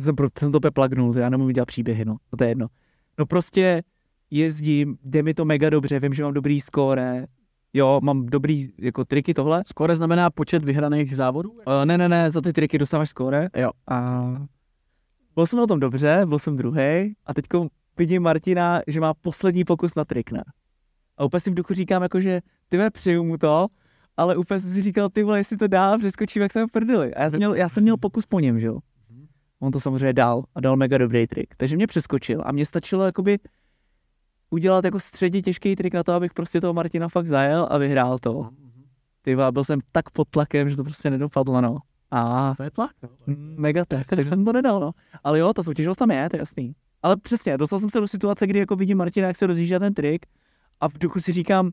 Jsem, pro, jsem to úplně plagnul, já nemůžu dělat příběhy, no, to je jedno. No prostě jezdím, jde mi to mega dobře, vím, že mám dobrý skóre, jo, mám dobrý jako triky tohle, Skore znamená počet vyhraných závodů? Uh, ne, ne, ne, za ty triky dostáváš skóre. Jo. A byl jsem na tom dobře, byl jsem druhý a teď vidím Martina, že má poslední pokus na trik, ne? A úplně si v duchu říkám, jako, že ty ve přeju mu to, ale úplně jsem si říkal, ty vole, jestli to dá, přeskočím, jak jsem v prdeli. A já jsem, měl, já jsem měl pokus po něm, že jo. On to samozřejmě dal a dal mega dobrý trik. Takže mě přeskočil a mě stačilo jakoby udělat jako středně těžký trik na to, abych prostě toho Martina fakt zajel a vyhrál to. Ty byl jsem tak pod tlakem, že to prostě nedopadlo, no. A To je tlak. no. Mega tak, takže jsem to nedal, no. Ale jo, ta soutěživost tam je, to je jasný. Ale přesně, dostal jsem se do situace, kdy jako vidím Martina, jak se rozjíždí ten trik a v duchu si říkám,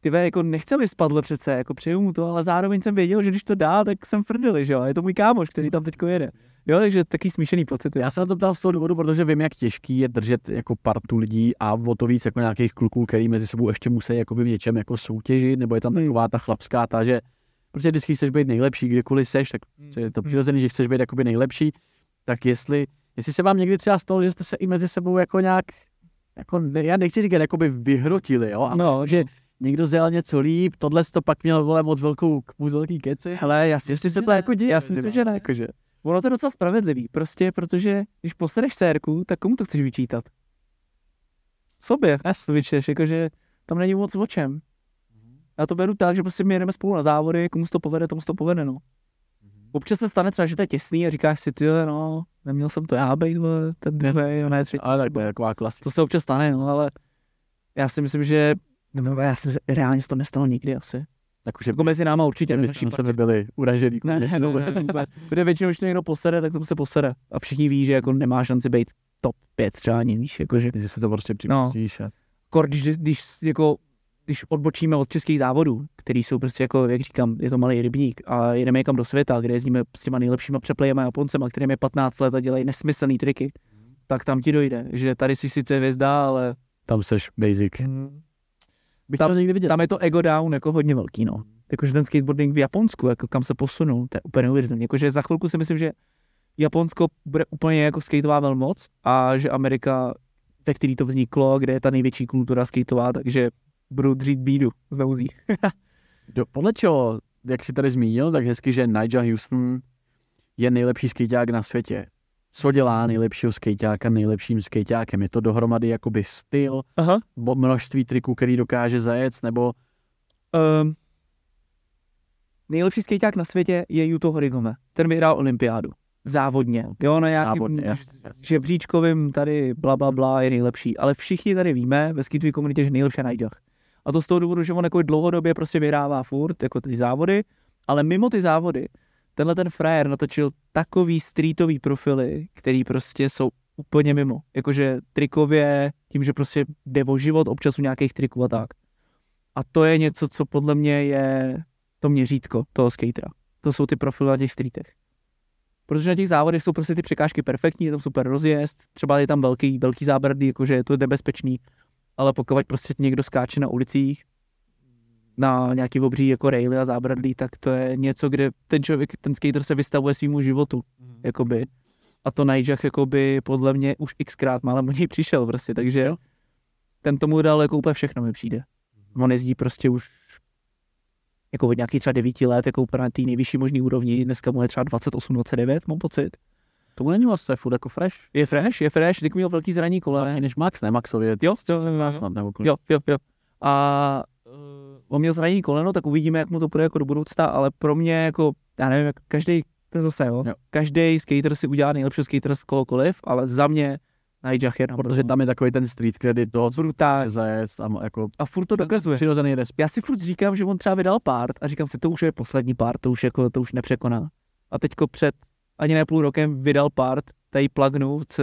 ty jako nechce mi spadle přece, jako přeju mu to, ale zároveň jsem věděl, že když to dá, tak jsem frdili, že jo, a je to můj kámoš, který tam teďko jede. Jo, takže taky smíšený pocit. Já se na to ptal z toho důvodu, protože vím, jak těžký je držet jako partu lidí a o to víc jako nějakých kluků, který mezi sebou ještě musí jakoby v něčem jako soutěžit, nebo je tam Hmm. taková ta chlapská ta, že protože vždycky chceš být nejlepší, kdekoliv seš, tak je to přirozený, že chceš být jakoby nejlepší, tak jestli, jestli se vám někdy třeba stalo, že jste se i mezi sebou jako nějak, jako, ne, já nechci říkat, jakoby vyhrotili, jo, ale No, že někdo zjel něco líp, tohle to pak měl vole moc velkou, moc velký keci. Hele, já si Jestli se že to jako děje Já si myslím, že ne. Jakože. Ono to je docela spravedlivý, prostě protože když posereš sérku, tak komu to chceš vyčítat? Sobě, to vyčteš, jakože tam není moc o čem. Já to beru tak, že prostě my jedeme spolu na závody, komu se to povede, tomu se to povede, no. Občas se stane třeba, že to je těsný a říkáš si, ty no, neměl jsem to já být, ten druhý, ne, třetí. Ale tak to je taková klasika. To se občas stane, no, ale já si myslím, že nebo já si myslím, že reálně se to nestalo nikdy asi. Takže Jako mezi náma určitě. my jsme sebe byli uražený. ne, ne, ne, ne, ne, Protože většinou, když to někdo posere, tak tomu se posere. A všichni ví, že jako nemá šanci být top 5 třeba ani, víš, jakože Že se to prostě připustíš. No. kor, když, když, jako, když odbočíme od českých závodů, který jsou prostě jako, jak říkám, je to malý rybník a jedeme někam do světa, kde jezdíme s těma nejlepšíma přeplejema Japoncema, kterým je 15 let a dělají nesmyslný triky, tak tam ti dojde, že tady si sice hvězda, ale Tam seš basic. Bych Tam- to někdy viděl. tam je to ego down jako hodně velký, no. Jakože ten skateboarding v Japonsku, jako kam se posunul, to je úplně neuvěřitelné. Jakože za chvilku si myslím, že Japonsko bude úplně jako skateová velmoc a že Amerika, ve který to vzniklo, kde je ta největší kultura skateová, takže budou dřít bídu z nouzí. Do, podle čeho, jak jsi tady zmínil, tak hezky, že Nigel Houston je nejlepší skejťák na světě. Co dělá nejlepšího skejťáka nejlepším skejťákem? Je to dohromady jakoby styl, Aha. bo množství triků, který dokáže zajet, nebo Um, nejlepší skejťák na světě je Yuto Horigome. Ten vyhrál olympiádu. Závodně. Jo, na nějakým Závodně, žebříčkovým tady bla, bla, bla je nejlepší. Ale všichni tady víme ve skateové komunitě, že nejlepší je Najdach. A to z toho důvodu, že on jako dlouhodobě prostě vyhrává furt, jako ty závody, ale mimo ty závody, tenhle ten frajer natočil takový streetový profily, který prostě jsou úplně mimo. Jakože trikově, tím, že prostě jde o život, občas u nějakých triků a tak. A to je něco, co podle mě je to měřítko toho skatera. To jsou ty profily na těch streetech. Protože na těch závodech jsou prostě ty překážky perfektní, je tam super rozjezd, třeba je tam velký, velký zábradlí, jakože je to nebezpečný, ale pokud prostě někdo skáče na ulicích, na nějaký obří jako raily a zábradlí, tak to je něco, kde ten člověk, ten skater se vystavuje svýmu životu, Mhm. jakoby. A to Nigel jakoby podle mě už xkrát málem o něj přišel prostě, takže ten tomu dal jako úplně všechno mi přijde. On jezdí prostě už jako od nějakých třeba devíti let, jako úplně na té nejvyšší možný úrovni, dneska mu je třeba 28, 29, mám pocit. To mu není vlastně furt jako fresh. Je fresh, je fresh, teď měl velký zraní kolene. Lepší než Max, ne? Maxově. Jo, jo, jo, jo, jo, jo. A uh, on měl zranění koleno, tak uvidíme, jak mu to půjde jako do budoucna, ale pro mě jako, já nevím, jak každý, to je zase, jo, Jo. každý skater si udělá nejlepšího skatera z kohokoliv, ale za mě Nigel je na Protože tam je takový ten street credit toho, co brutál chce zajet tam jako a furt to dokazuje. přirozený respekt. Já si furt říkám, že on třeba vydal part a říkám si, to už je poslední part, to už jako, to už nepřekoná. A teďko před ani ne půl rokem vydal part, tady plugnu, co,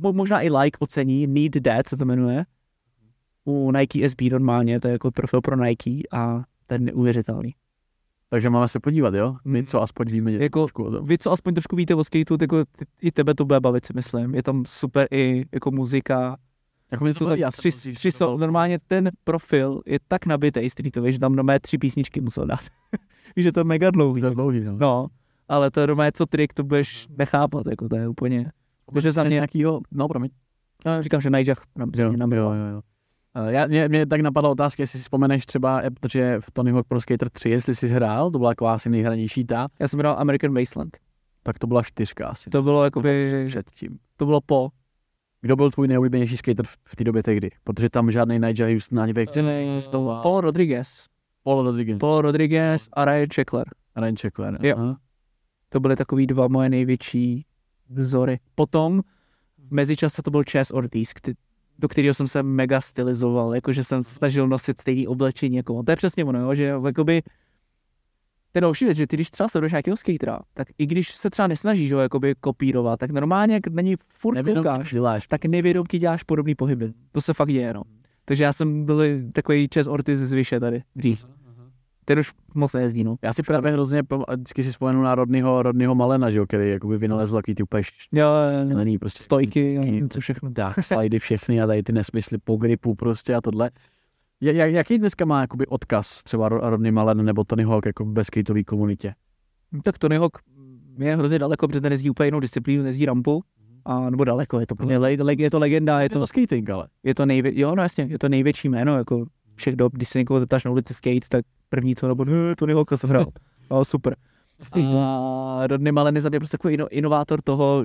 mo- možná i like ocení, Need That se to jmenuje, u Nike SB normálně, to je jako profil pro Nike a ten neuvěřitelný. Takže máme se podívat, jo? My co aspoň víme něco Jako- trošku o tom. Vy, co aspoň trošku víte o skateu, jako i tebe to bude bavit, si myslím. Je tam super i jako muzika. Jako mě Jsou to tak já tři, jsem tři so, normálně ten profil je tak nabitý streetový, že tam normálně tři písničky musel dát. Víš, že to je mega dlouhý. To je dlouhý, no. No, ale to je normálně co trik, to budeš nechápat, jako to je úplně. Protože za mě, nějakýho, no promiň. no, říkám, že Nigel Jo, jo, jo, jo. Eh, Já, mě, mě, tak napadla otázka, jestli si vzpomeneš třeba, eh, protože v Tony Hawk Pro Skater 3, jestli jsi hrál, to byla taková asi nejhranější ta, Já jsem hrál American Wasteland. tak to byla čtyřka asi. To bylo jakoby, předtím. to bylo po. Kdo byl tvůj nejoblíbenější skater v, v té době tehdy? Protože tam žádný Nigel Houston ani ve existoval. Paul Rodriguez. Paul Rodriguez. Paul Rodriguez a Ryan Checkler. Ryan Checkler. Jo. aha. To byly takový dva moje největší vzory. Potom v mezičase to byl Chess Ortiz, do kterého jsem se mega stylizoval, jakože jsem se snažil nosit stejný oblečení jako on. To je přesně ono, jo, že jakoby ten další věc, že ty když třeba sleduješ nějakého skatera, tak i když se třeba nesnažíš ho jakoby kopírovat, tak normálně, jak na něj furt Nevědom, koukáš, děláš. tak nevědomky děláš podobný pohyby. To se fakt děje, no. Takže já jsem byl takový Chess Ortiz z Vyše tady dřív. Ten už moc nejezdí, no. Já si právě hrozně, vždycky si vzpomenu na rodného, rodného Malena, že jo, který jakoby vynalezl takový ty úplně Jo, šílený, prostě stojky, co všechno. tak, slidy všechny a tady ty nesmysly po gripu prostě a tohle. Ja- Jak, jaký dneska má jakoby odkaz třeba Ro- Rodney Mullen nebo Tony Hawk jako v baskateové komunitě? Tak Tony Hawk je hrozně daleko, protože ten jezdí úplně jinou disciplínu, jezdí rampu, a, nebo daleko, je to, pro mě, le, le, je to legenda, je Je to to, skating, ale. je to nejvě, jo, no jasně, je to největší jméno, jako všech dob, když se někoho zeptáš na ulici skate, tak první co nebo "Eh, Tony Hawk jsem hrál, no, super. A Rodney Mullen je za mě prostě takový ino, inovátor toho,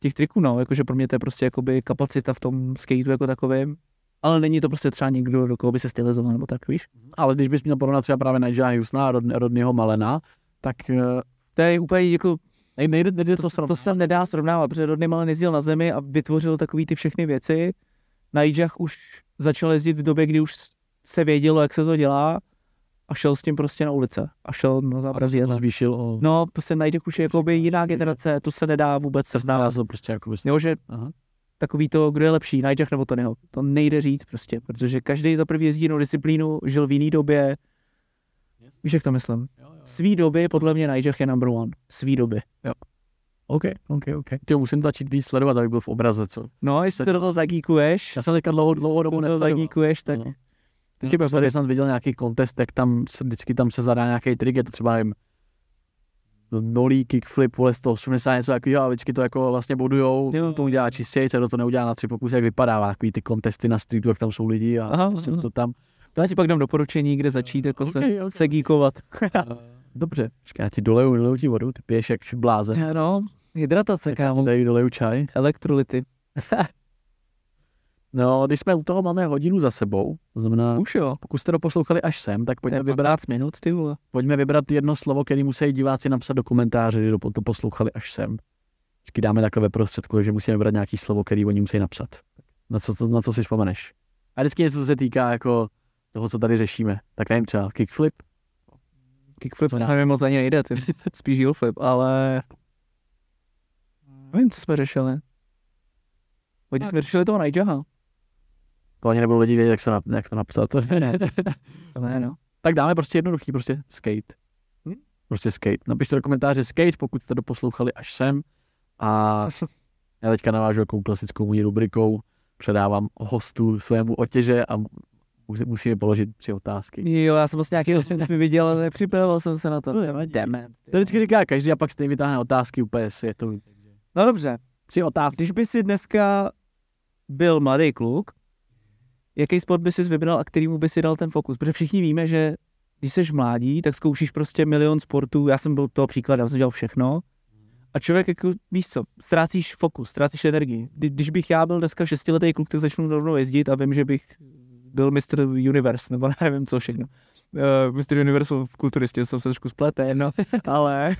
těch triků, no, jakože pro mě to je prostě jakoby kapacita v tom skateu jako takovým, ale není to prostě třeba někdo, do koho by se stylizoval, nebo tak, víš? Ale když bys měl porovnat třeba právě Nigela Houstona a Rod, Rodneyho Malena, tak eh, To je úplně jako nej- nejde, nejde to, to, to, se nedá srovnávat, protože Rodney Mullen jezdil na zemi a vytvořil takový ty všechny věci. Nigel už začal jezdit v době, kdy už se vědělo, jak se to dělá a šel s tím prostě na ulice a šel na a to jet. zvýšil o... No, prostě Nigel už je jakoby jiná generace, to se nedá vůbec srovnávat. se to prostě jako bys... Jo, že Aha. takový to, kdo je lepší, Nigel nebo Tony Hawk, to nejde říct prostě, protože každý za prvý jezdí jinou disciplínu, žil v jiný době, víš, jak to myslím. Svý doby, podle mě Nigel je number one. Svý doby. OK, OK, OK. Ty musím začít víc sledovat, aby byl v obraze, co? No, jestli se do toho zagíkuješ, Já jsem teďka dlouho, dlouho dobu nesledoval. zagíkuješ, tak No. Teď Teď jsem snad viděl nějaký kontest, jak tam se, vždycky tam se zadá nějaký trik, je to třeba nevím, nolí, kickflip, vole 180, něco takového a vždycky to jako vlastně bodujou, Jo. to udělá čistěji, co to neudělá na tři pokusy, jak vypadá, takový ty kontesty na streetu, jak tam jsou lidi a Aha, to tam. To já ti pak dám doporučení, kde začít jako se, Okay, okay. se gíkovat. Dobře, počkej, já ti doleju, doleju ti vodu, ty piješ jak bláze. no, hydratace, kámo. Dají doleju čaj. Elektrolyty. No, když jsme u toho máme hodinu za sebou, to znamená, Už jo. pokud jste to poslouchali až sem, tak pojďme vybrat 15 minut, ty vole. Pojďme vybrat jedno slovo, který musí diváci napsat do komentáře, kdo to poslouchali až sem. Vždycky dáme takhle ve prostředku, že musíme vybrat nějaký slovo, který oni musí napsat. Na co, to, na co si vzpomeneš? A vždycky něco, co se týká jako toho, co tady řešíme. Tak nevím, třeba kickflip. Kickflip, To nevím, moc ani nejde, ty. spíš heel flip, ale... Nevím, co jsme řešili. Hodně Tak. jsme řešili toho Nijaha. To ani nebudou lidi vědět, jak, se na, jak to napsat. To ne, no. tak dáme prostě jednoduchý, prostě skate. Hm? Prostě skate. Napište do komentáře skate, pokud jste to poslouchali až sem. A já teďka navážu jakou klasickou mojí rubrikou. Předávám hostu svému otěže a musí, musíme položit tři otázky. Jo, já jsem vlastně nějaký osmit viděl, ale nepřipravil jsem se na to. No. Jdeme. To vždycky říká každý a pak stejně vytáhne otázky úplně světový. No dobře, Tři otázky. když by si dneska byl mladý kluk, jaký sport by si vybral a kterýmu by si dal ten fokus? Protože všichni víme, že když jsi mládí, tak zkoušíš prostě milion sportů. Já jsem byl toho příklad, já jsem dělal všechno. A člověk, jako, víš co, ztrácíš fokus, ztrácíš energii. Kdy, když bych já byl dneska šestiletý kluk, tak začnu rovnou jezdit a vím, že bych byl Mr. Universe, nebo nevím co všechno. Uh, Mr. Universe v kulturistě jsem se trošku spleté, no, ale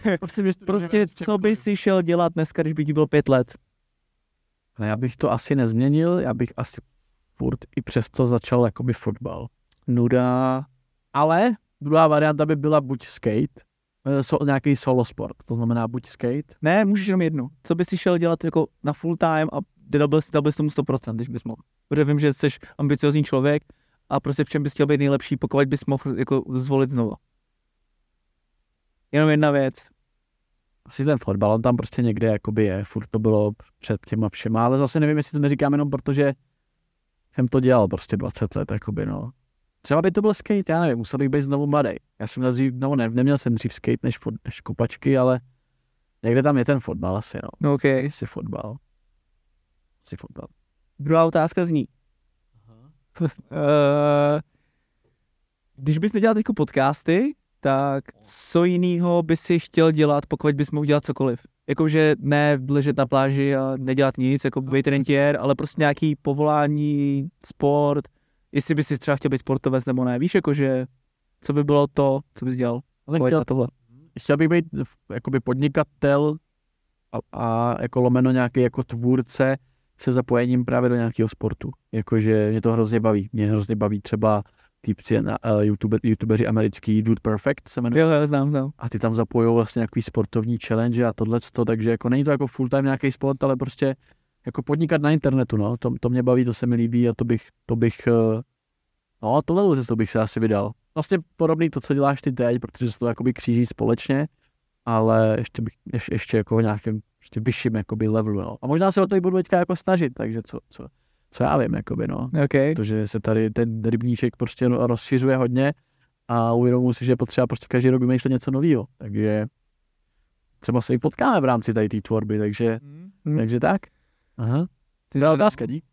prostě co by si šel dělat dneska, když by ti bylo pět let? No, já bych to asi nezměnil, já bych asi furt i přesto začal jakoby fotbal. Nuda. Ale druhá varianta by byla buď skate, eh, so, nějaký solo sport, to znamená buď skate, Ne, můžeš jenom jednu. Co by si šel dělat jako na full time a dal bys, dal bys tomu 100%, když bys mohl. Protože vím, že jsi ambiciozní člověk a prostě v čem bys chtěl být nejlepší, pokud bys mohl jako zvolit znovu. Jenom jedna věc. asi ten fotbal, on tam prostě někde jakoby je, furt to bylo před těma všema, ale zase nevím, jestli to neříkám jenom protože jsem to dělal prostě 20 let, jakoby no. Třeba by to byl skate, já nevím, musel bych být znovu mladý. Já jsem měl dřív, no ne, neměl jsem dřív skate než, fot, než kopačky, ale někde tam je ten fotbal asi, no. No OK. Asi fotbal. Asi fotbal. Druhá otázka zní. Uh, když bys nedělal teď podcasty, tak co jiného bys si chtěl dělat, pokud bys mohl dělat cokoliv? Jakože ne ležet na pláži a nedělat nic, jako být rentier, ale prostě nějaký povolání, sport, jestli bys si třeba chtěl být sportovec nebo ne. Víš, jakože co by bylo to, co bys dělal? Ale chtěl, tohle. chtěl bych být jakoby podnikatel a, a jako lomeno nějaký jako tvůrce se zapojením právě do nějakého sportu. Jakože mě to hrozně baví. Mě hrozně baví třeba týpci na uh, YouTube, youtubeři americký Dude Perfect se jmenuje. Jo, jo, znám, znám. A ty tam zapojují vlastně nějaký sportovní challenge a tohle, takže jako není to jako full time nějaký sport, ale prostě jako podnikat na internetu, no, to, to mě baví, to se mi líbí a to bych, to bych, eh, no, tohle to bych se asi vydal. Vlastně podobný to, co děláš ty teď, protože se to jakoby kříží společně, ale ještě bych, ještě, ještě jako v nějakém ještě vyšším jakoby levelu, no. A možná se o to i budu teďka jako snažit, takže co, co, co já vím, jakoby, no. OK. Protože se tady ten rybníček prostě no- rozšiřuje hodně a uvědomuji si, že je potřeba prostě každý rok vymýšlet něco nového. Takže třeba se i potkáme v rámci tady té tvorby, takže, Hmm. takže tak. Aha. Ty Byla otázka, dík.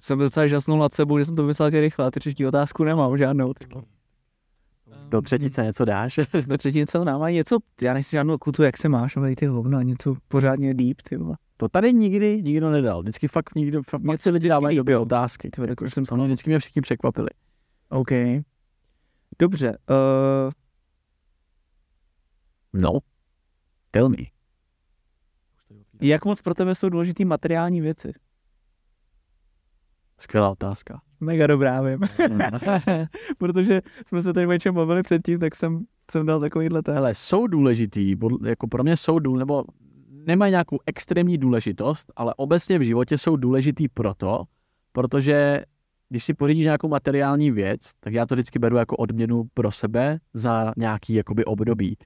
Jsem docela žasnul nad sebou, že jsem to vymyslel tak rychle. Ty třetí otázku nemám žádnou. Do třetice něco dáš? Do třetí něco nám ani něco, já nejsi žádnou kutu, jak se máš, ale ty hovna, něco pořádně deep, ty vole. To tady nikdy nikdo nedal. Vždycky fakt nikdo, fakt, Něco lidi dávají dobré otázky. Ty Jako, jsem no, vždycky mě všichni překvapili. OK. Dobře, uh, No. Tell me. jak moc pro tebe jsou důležitý materiální věci? Skvělá otázka. Mega dobrá, vím. Protože jsme se tady o něčem bavili předtím, tak jsem, jsem dal takovýhle. Hele, jsou důležitý, jako pro mě jsou důležitý, nebo nemají nějakou extrémní důležitost, ale obecně v životě jsou důležitý proto, protože když si pořídíš nějakou materiální věc, tak já to vždycky beru jako odměnu pro sebe za nějaký jakoby období.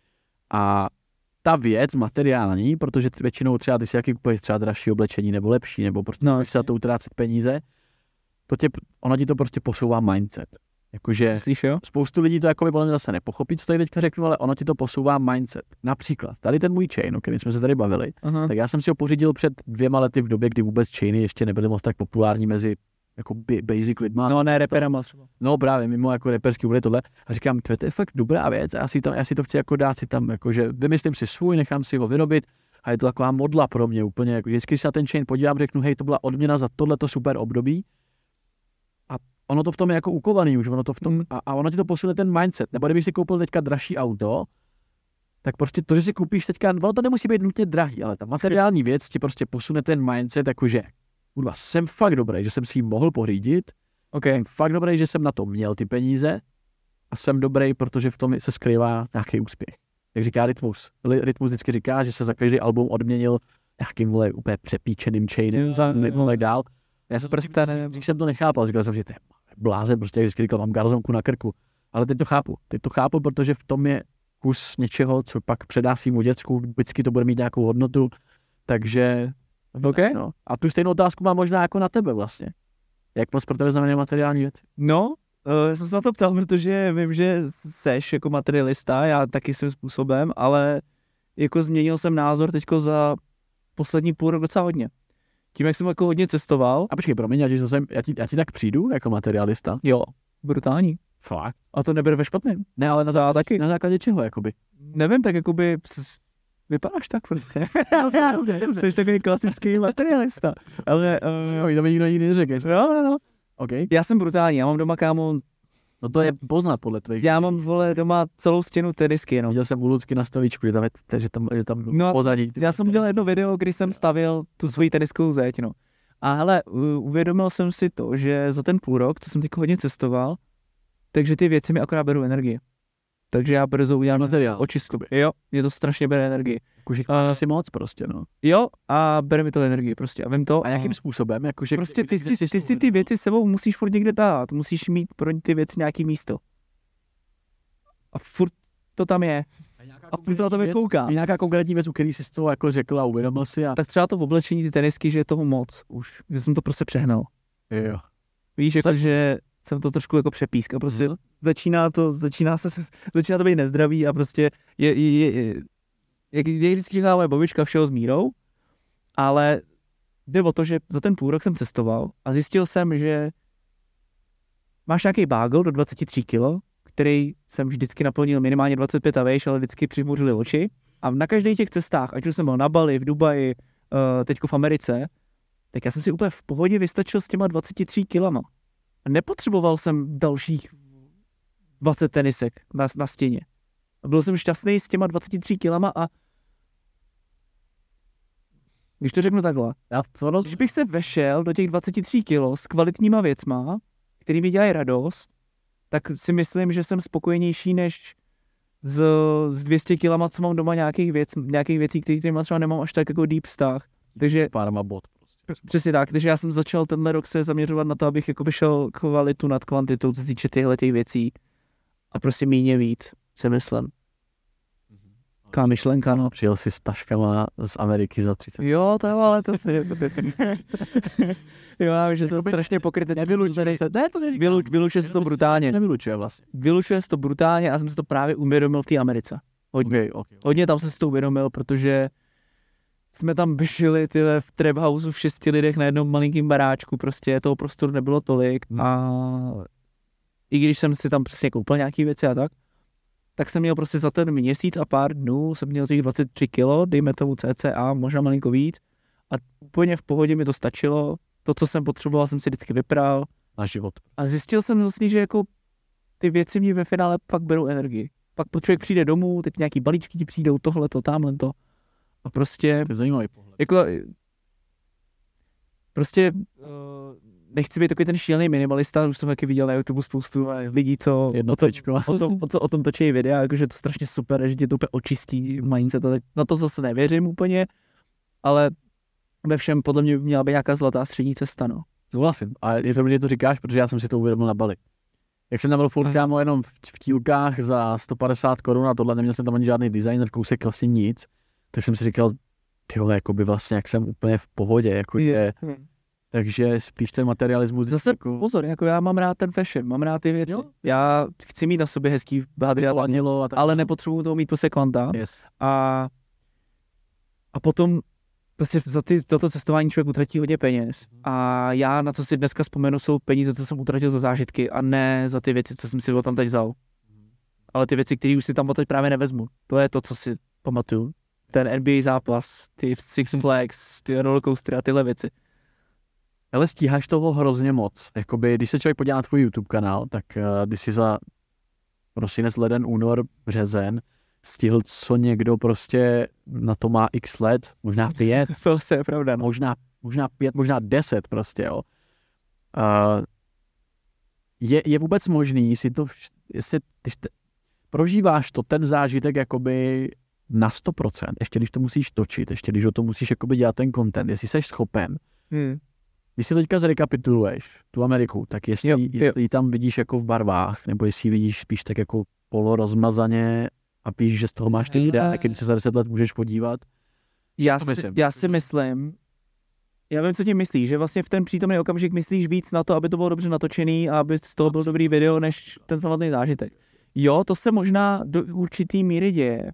A ta věc materiální, protože většinou třeba ty si jaký kupuješ třeba dražší oblečení nebo lepší, nebo prostě No, se na to utrácet peníze, to tě, ono ti to prostě posouvá mindset. Jakože Myslíš, jo? spoustu lidí to jako by podle mě zase nepochopí, co tady teďka řeknu, ale ono ti to posouvá mindset. Například, tady ten můj chain, o kterém jsme se tady bavili, Aha. tak já jsem si ho pořídil před dvěma lety v době, kdy vůbec chainy ještě nebyly moc tak populární mezi jako basic lidma. No ne, reperama třeba. No právě, mimo jako reperský bude tohle. A říkám, to je fakt dobrá věc, a já si, tam, já si to chci jako dát si tam, jakože vymyslím si svůj, nechám si ho vyrobit a je to taková modla pro mě úplně, jako vždycky se na ten chain podívám, řeknu, hej, to byla odměna za tohleto super období ono to v tom je jako ukovaný už, ono to v tom, Mm. a, a ono ti to posune ten mindset, nebo kdybych si koupil teďka dražší auto, tak prostě to, že si koupíš teďka, ono to nemusí být nutně drahý, ale ta materiální věc ti prostě posune ten mindset, jakože, kurva, jsem fakt dobrý, že jsem si ji mohl pořídit, OK. jsem fakt dobrý, že jsem na to měl ty peníze a jsem dobrý, protože v tom se skrývá nějaký úspěch. Jak říká Rytmus. Rytmus vždycky říká, že se za každý album odměnil nějakým vole úplně přepíčeným chainem nebo tak dál. Já jsem prostě, když jsem to nechápal, říkal jsem, že to je blázen, prostě jak vždycky říkal, mám garzonku na krku. Ale teď to chápu. Teď to chápu, protože v tom je kus něčeho, co pak předá svýmu děcku, vždycky to bude mít nějakou hodnotu, takže OK? no. A tu stejnou otázku mám možná jako na tebe vlastně. Jak moc pro tebe znamená materiální věci? No, uh, já jsem se na to ptal, protože vím, že seš jako materialista, já taky svým způsobem, ale jako změnil jsem názor teďko za poslední půl rok docela hodně. Tím, jak jsem jako hodně cestoval, A počkej, promiň, já ti, zase, já ti, já ti tak přijdu jako materialista. jo, brutální. Fakt. A to neber ve špatném. Ne, ale na, základě, taky. na základě čeho, jakoby? Nevím, tak jakoby vypadáš tak prostě. Jsi takový klasický materialista. Ale, uh, Jo, to mi nikdo nikdy neřekl. no, no, no. OK. Já jsem brutální, já mám doma kámo, No to je poznat podle tvých. já mám vole doma celou stěnu tenisky jenom. Viděl jsem u Lucky na stoličku, že tam, je, že tam, že tam No, pozadí. Já jsem udělal jedno video, kdy jsem stavil tu svoji teniskovou zeď, no. A hele, uvědomil jsem si to, že za ten půl rok, co jsem teď hodně cestoval, takže ty věci mi akorát berou energii. Takže já brzo udělám materiál. očistu. Jo, mě to strašně bere energii. Jakože A- asi moc prostě, no. Jo, a bere mi to energii prostě. A vím to. A jakým způsobem? Jakože, Prostě ty si, ty jsou- si ty věci s sebou musíš furt někde dát. Musíš mít pro ty věci nějaký místo. A furt to tam je. A furt to na tebe věc- kouká. Je nějaká konkrétní věc, u který jsi z toho jako řekl a uvědomil si a... Tak třeba to v oblečení ty tenisky, že je toho moc už. Že jsem to prostě přehnal. Jo. Víš, jako, že jsem to trošku jako přepískal. Prostě Mhm. začíná to, začíná se, začíná to být nezdravý a prostě je, je, je, je jak, jak vždycky říká moje babička, všeho s mírou, ale jde o to, že za ten půl rok jsem cestoval a zjistil jsem, že máš nějaký bagel do 23 kg, který jsem vždycky naplnil minimálně 25 a vejš, ale vždycky přimuřili oči. A na každých těch cestách, ať už jsem byl na Bali, v Dubaji, uh, teďko v Americe, tak já jsem si úplně v pohodě vystačil s těma 23 kilama. A nepotřeboval jsem dalších 20 tenisek na, na stěně. A byl jsem šťastný s těma 23 kilama a když to řeknu takhle, Já to roz... když bych se vešel do těch 23 kilo s kvalitníma věcma, který mi dělají radost, tak si myslím, že jsem spokojenější než z, z 200 kilama, co mám doma nějakých, věc, nějakých věcí, kterými třeba nemám až tak jako deep vztah. Takže Párma bod. Přesně tak, takže já jsem začal tenhle rok se zaměřovat na to, abych jako vyšel kvalitu nad kvantitou, co se týče těchto těch věcí a prostě míně víc, si myslím. Ká myšlenka, no. Přijel si s taškama z Ameriky za 30. Jo, to jo, ale to si... jo, já vím, že to je strašně pokrytecké. Nevylučuje se, ne, to neříkám. Vyluč, vylučuje se to brutálně. Nevylučuje vlastně. Vylučuje se to brutálně a jsem si to právě uvědomil v té Americe. Hodně. Okay, okay. Hodně tam jsem si to uvědomil, protože jsme tam žili tyhle v trap houseu v šesti lidech na jednom malinkém baráčku, prostě toho prostoru nebylo tolik Hmm. a i když jsem si tam přesně koupil nějaký věci a tak, tak jsem měl prostě za ten měsíc a pár dnů, jsem měl těch 23 kilo, dejme tomu cca, možná malinko víc a úplně v pohodě mi to stačilo, to, co jsem potřeboval, jsem si vždycky vypral Na život. a zjistil jsem vlastně, že jako ty věci mě ve finále pak berou energii. Pak po- člověk přijde domů, teď nějaký balíčky ti přijdou, tohle to, tamhle to. A prostě, To je zajímavý pohled. jako, prostě uh, nechci být takový ten šílený minimalista, už jsem taky viděl na YouTube spoustu eh, lidí, co o tom, o tom, o, co, o tom točí videa, jakože to strašně super, že tě to úplně očistí mindset. Na to zase nevěřím úplně, ale ve všem podle mě by měla být nějaká zlatá střední cesta, no. Souhlasím. A je to, že to říkáš, protože já jsem si to uvědomil na Bali. Jak jsem tam byl furt kámo jenom v, v tílkách za 150 korun a tohle neměl jsem tam ani žádný designer, kousek vlastně nic, tak jsem si říkal, ty vole, jako by vlastně, jak jsem úplně v pohodě, jako je. Takže spíš ten materialismus. Zase jako, pozor, jako já mám rád ten fashion, mám rád ty věci. Jo. Já chci mít na sobě hezký bádry, ale, Anilo a tak. ale nepotřebuju toho mít prostě kvanta. Yes. A, a potom prostě za ty, toto cestování člověk utratí hodně peněz. A já na co si dneska vzpomenu, jsou peníze, co jsem utratil za zážitky a ne za ty věci, co jsem si tam teď vzal. Ale ty věci, které už si tam teď právě nevezmu. To je to, co si pamatuju. Ten NBA zápas, ty Six Flags, ty rollercoastery a tyhle věci. Ale stíháš toho hrozně moc. Jakoby, když se člověk podívá na tvůj YouTube kanál, tak uh, když si za prosinec, leden, únor, březen stihl, co někdo prostě na to má x let, možná pět, To je pravda. No. možná, možná pět, možná deset prostě, jo. Uh, je, je vůbec možný si to, jestli, když te, prožíváš to, ten zážitek jakoby na 100%, ještě když to musíš točit, ještě když o to musíš jakoby dělat ten content, jestli jsi schopen, Hmm. když si to teďka zrekapituluješ, tu Ameriku, tak jestli, Jo, jo, jestli ji tam vidíš jako v barvách, nebo jestli ji vidíš spíš tak jako polorozmazaně a píš, že z toho máš ty videa, když se za 10 let můžeš podívat. Já, si, myslím. já si myslím, já vím, co tím myslíš, že vlastně v ten přítomný okamžik myslíš víc na to, aby to bylo dobře natočený a aby z toho byl dobrý video, než ten samotný zážitek. Jo, to se možná do určitý míry děje.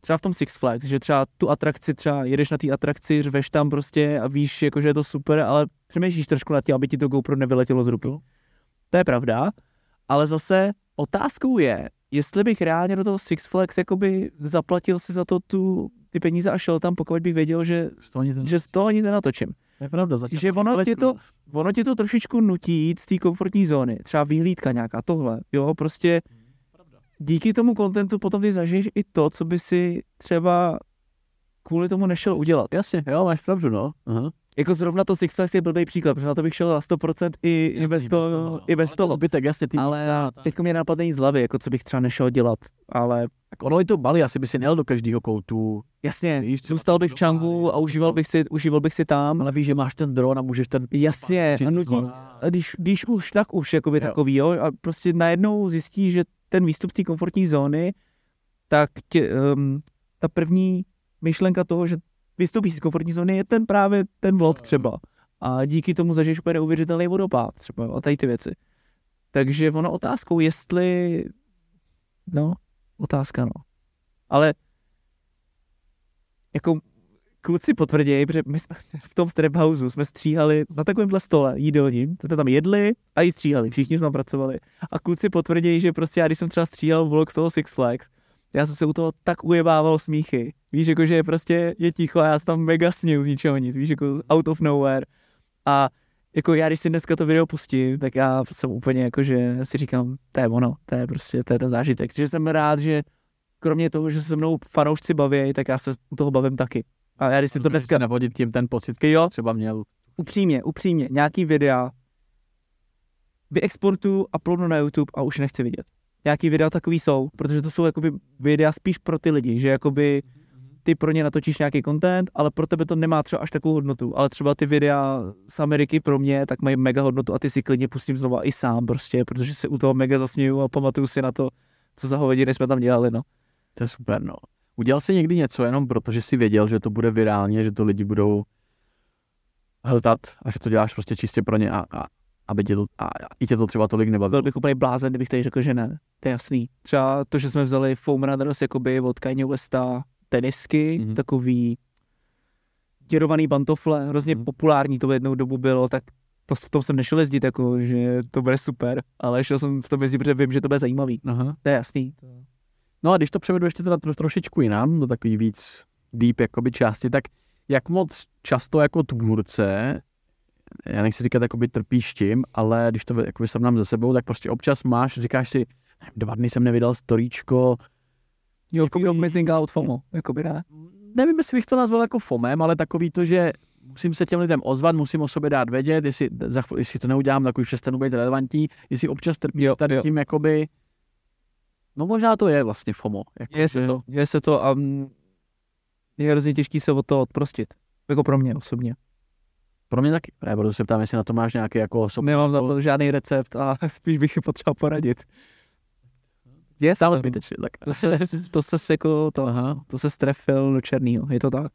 Třeba v tom Six Flags, že třeba tu atrakci, třeba jedeš na té atrakci, řveš tam prostě a víš, jako, že je to super, ale přemýšlíš trošku nad tím, aby ti to GoPro nevyletělo z ruky. To je pravda, ale zase otázkou je, jestli bych reálně do toho Six Flags jakoby zaplatil si za to tu, ty peníze a šel tam, pokud bych věděl, že, Z toho ne- že z toho nic nenatočím. to je pravda. Že ono tě to, ono tě to trošičku nutí jít z té komfortní zóny. Třeba výhlídka nějaká, tohle, jo, prostě díky tomu kontentu potom ty zažiješ i to, co by si třeba kvůli tomu nešel udělat. Jasně, jo, máš pravdu, no. Aha. Jako zrovna to Six Flags je blbý příklad, protože na to bych šel na 100% i, i bez toho, i bez toho. Zbytek, jasně, ty Ale teď mě napadne z hlavy, jako co bych třeba nešel dělat, ale tak ono je to balí, asi by si nejel do každého koutu, jasně, Víš, zůstal bych v Čangu a užíval bych si, užíval bych si tam. ale víš, že máš ten dron a můžeš ten... Jasně, a nutí, když, když už, tak už, jakoby Jo. takový, jo, a prostě najednou zjistí, že ten výstup z té komfortní zóny, tak tě, um, ta první myšlenka toho, že vystoupíš z komfortní zóny, je ten právě ten vlog třeba. A díky tomu zažiješ úplně neuvěřitelný vodopád třeba a tady ty věci. Takže ono otázkou, jestli, no, otázka no. Ale jako kluci potvrdějí, protože my jsme v tom strap houseu jsme stříhali na takovémhle stole jídelním, jsme tam jedli a i stříhali, všichni jsme tam pracovali. A kluci potvrdějí, že prostě já, když jsem třeba stříhal vlog z toho Six Flags, já jsem se u toho tak ujebával smíchy. Víš, jako, že prostě je ticho a já se tam mega směju z ničeho nic, víš, jako out of nowhere. A jako já, když si dneska to video pustím, tak já jsem úplně jako, že si říkám, to je ono, to je prostě, to je ten zážitek. Takže jsem rád, že kromě toho, že se mnou fanoušci baví, tak já se u toho bavím taky. A já když si to dneska navodit tím ten pocit, jo, třeba měl. upřímně, upřímně, nějaký videa vyexportuju, uploadnu na YouTube a už nechci vidět. Nějaký videa takový jsou, protože to jsou jakoby videa spíš pro ty lidi, že jakoby ty pro ně natočíš nějaký content, ale pro tebe to nemá třeba až takovou hodnotu. Ale třeba ty videa z Ameriky pro mě tak mají mega hodnotu a ty si klidně pustím znova i sám prostě, protože se u toho mega zasměju a pamatuju si na to, co za hovadiny jsme tam dělali, no. To je super, no. Udělal jsi někdy něco jenom proto, že jsi věděl, že to bude virálně, že to lidi budou hltat a že to děláš prostě čistě pro ně a, a aby tě to, a, a i tě to třeba tolik Byl nebavilo. bych úplně blázen, kdybych tady řekl, že ne. To je jasný. Třeba to, že jsme vzali Foam Runners jakoby od Kanye Westa tenisky, Mhm. mm-hmm. takový děrovaný pantofle, hrozně Mhm. mm-hmm. populární to v jednou dobu bylo, tak to, v tom jsem nešel jezdit, jako, že to bude super, ale šel jsem v tom jezdit, protože vím, že to bude zajímavý. Aha. To je jasný. No a když to převedu ještě teda tro, trošičku jinam, do takový víc deep jakoby části, tak jak moc často jako tvůrce, já nechci říkat jakoby trpíš tím, ale když to jakoby srovnám ze sebou, tak prostě občas máš, říkáš si, nevím, dva dny jsem nevydal storíčko, Jo, Jakoby- of missing out FOMO, jakoby ne. nevím, jestli bych to nazval jako fomem, ale takový to, že musím se těm lidem ozvat, musím o sobě dát vědět, jestli, za chvíli, jestli to neudělám, tak už přestanu být relevantní, jestli občas trpíš Jo, tady jo. tím jakoby, no možná to je vlastně FOMO. Jako, Je se to, je se to a je hrozně těžký se od toho odprostit. Jako pro mě osobně. Pro mě taky, právě proto se ptám, jestli na to máš nějaký jako osob... Nemám na to žádný recept a spíš bych je potřeba poradit. Je Stále zbytečně, tak. to se, to se jako to, Aha. to se strefil do černýho, je to tak.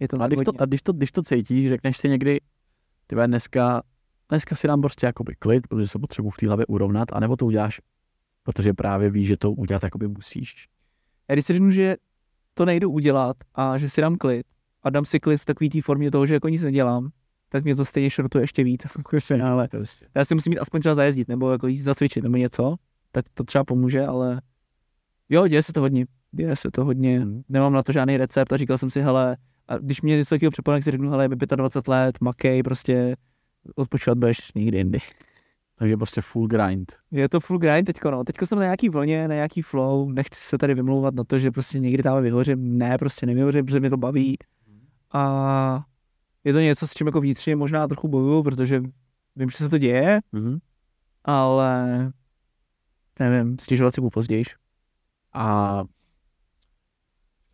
Je to A když to, a když to, když to cítíš, řekneš si někdy, ty dneska, dneska si dám prostě jakoby klid, protože se potřebuji v té hlavě urovnat, anebo to uděláš, protože právě víš, že to udělat jakoby musíš. Já když si řeknu, že to nejdu udělat a že si dám klid a dám si klid v takové té formě toho, že jako nic nedělám, tak mě to stejně šrotuje ještě víc finále. Prostě. Já si musím mít aspoň třeba zajezdit, nebo jako jít zacvičit, nebo něco, tak to třeba pomůže, ale jo, děje se to hodně, děje se to hodně, Mhm. nemám na to žádný recept a říkal jsem si, hele, a když mě něco takového přepadne, tak si řeknu, hele, je mi 25 let, makej, prostě odpočívat budeš někdy jindy. Takže prostě full grind. Je to full grind teďko, no. Teďko jsem na nějaký vlně, na nějaký flow, nechci se tady vymlouvat na to, že prostě někdy tam vyhořím. Ne, prostě nevyhořím, protože mě to baví. A je to něco, s čím jako vnitřně možná trochu bojuju, protože vím, že se to děje, Mhm. ale nevím, stěžovat si budu později. A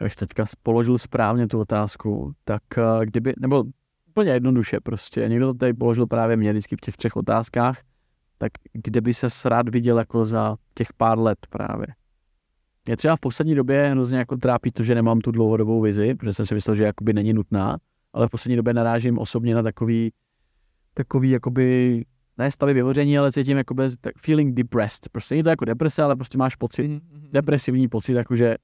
bych teďka položil správně tu otázku, tak eh, kdyby, nebo úplně jednoduše prostě, někdo to tady položil právě mě vždycky v těch třech otázkách, tak kde by se rád viděl jako za těch pár let právě. Mě třeba v poslední době hrozně jako trápí to, že nemám tu dlouhodobou vizi, protože jsem si myslel, že jakoby není nutná, ale v poslední době narážím osobně na takový, takový jakoby, ne stavy vyhoření, ale cítím jakoby tak feeling depressed. Prostě není to jako deprese, ale prostě máš pocit, mm-hmm. depresivní pocit, jakože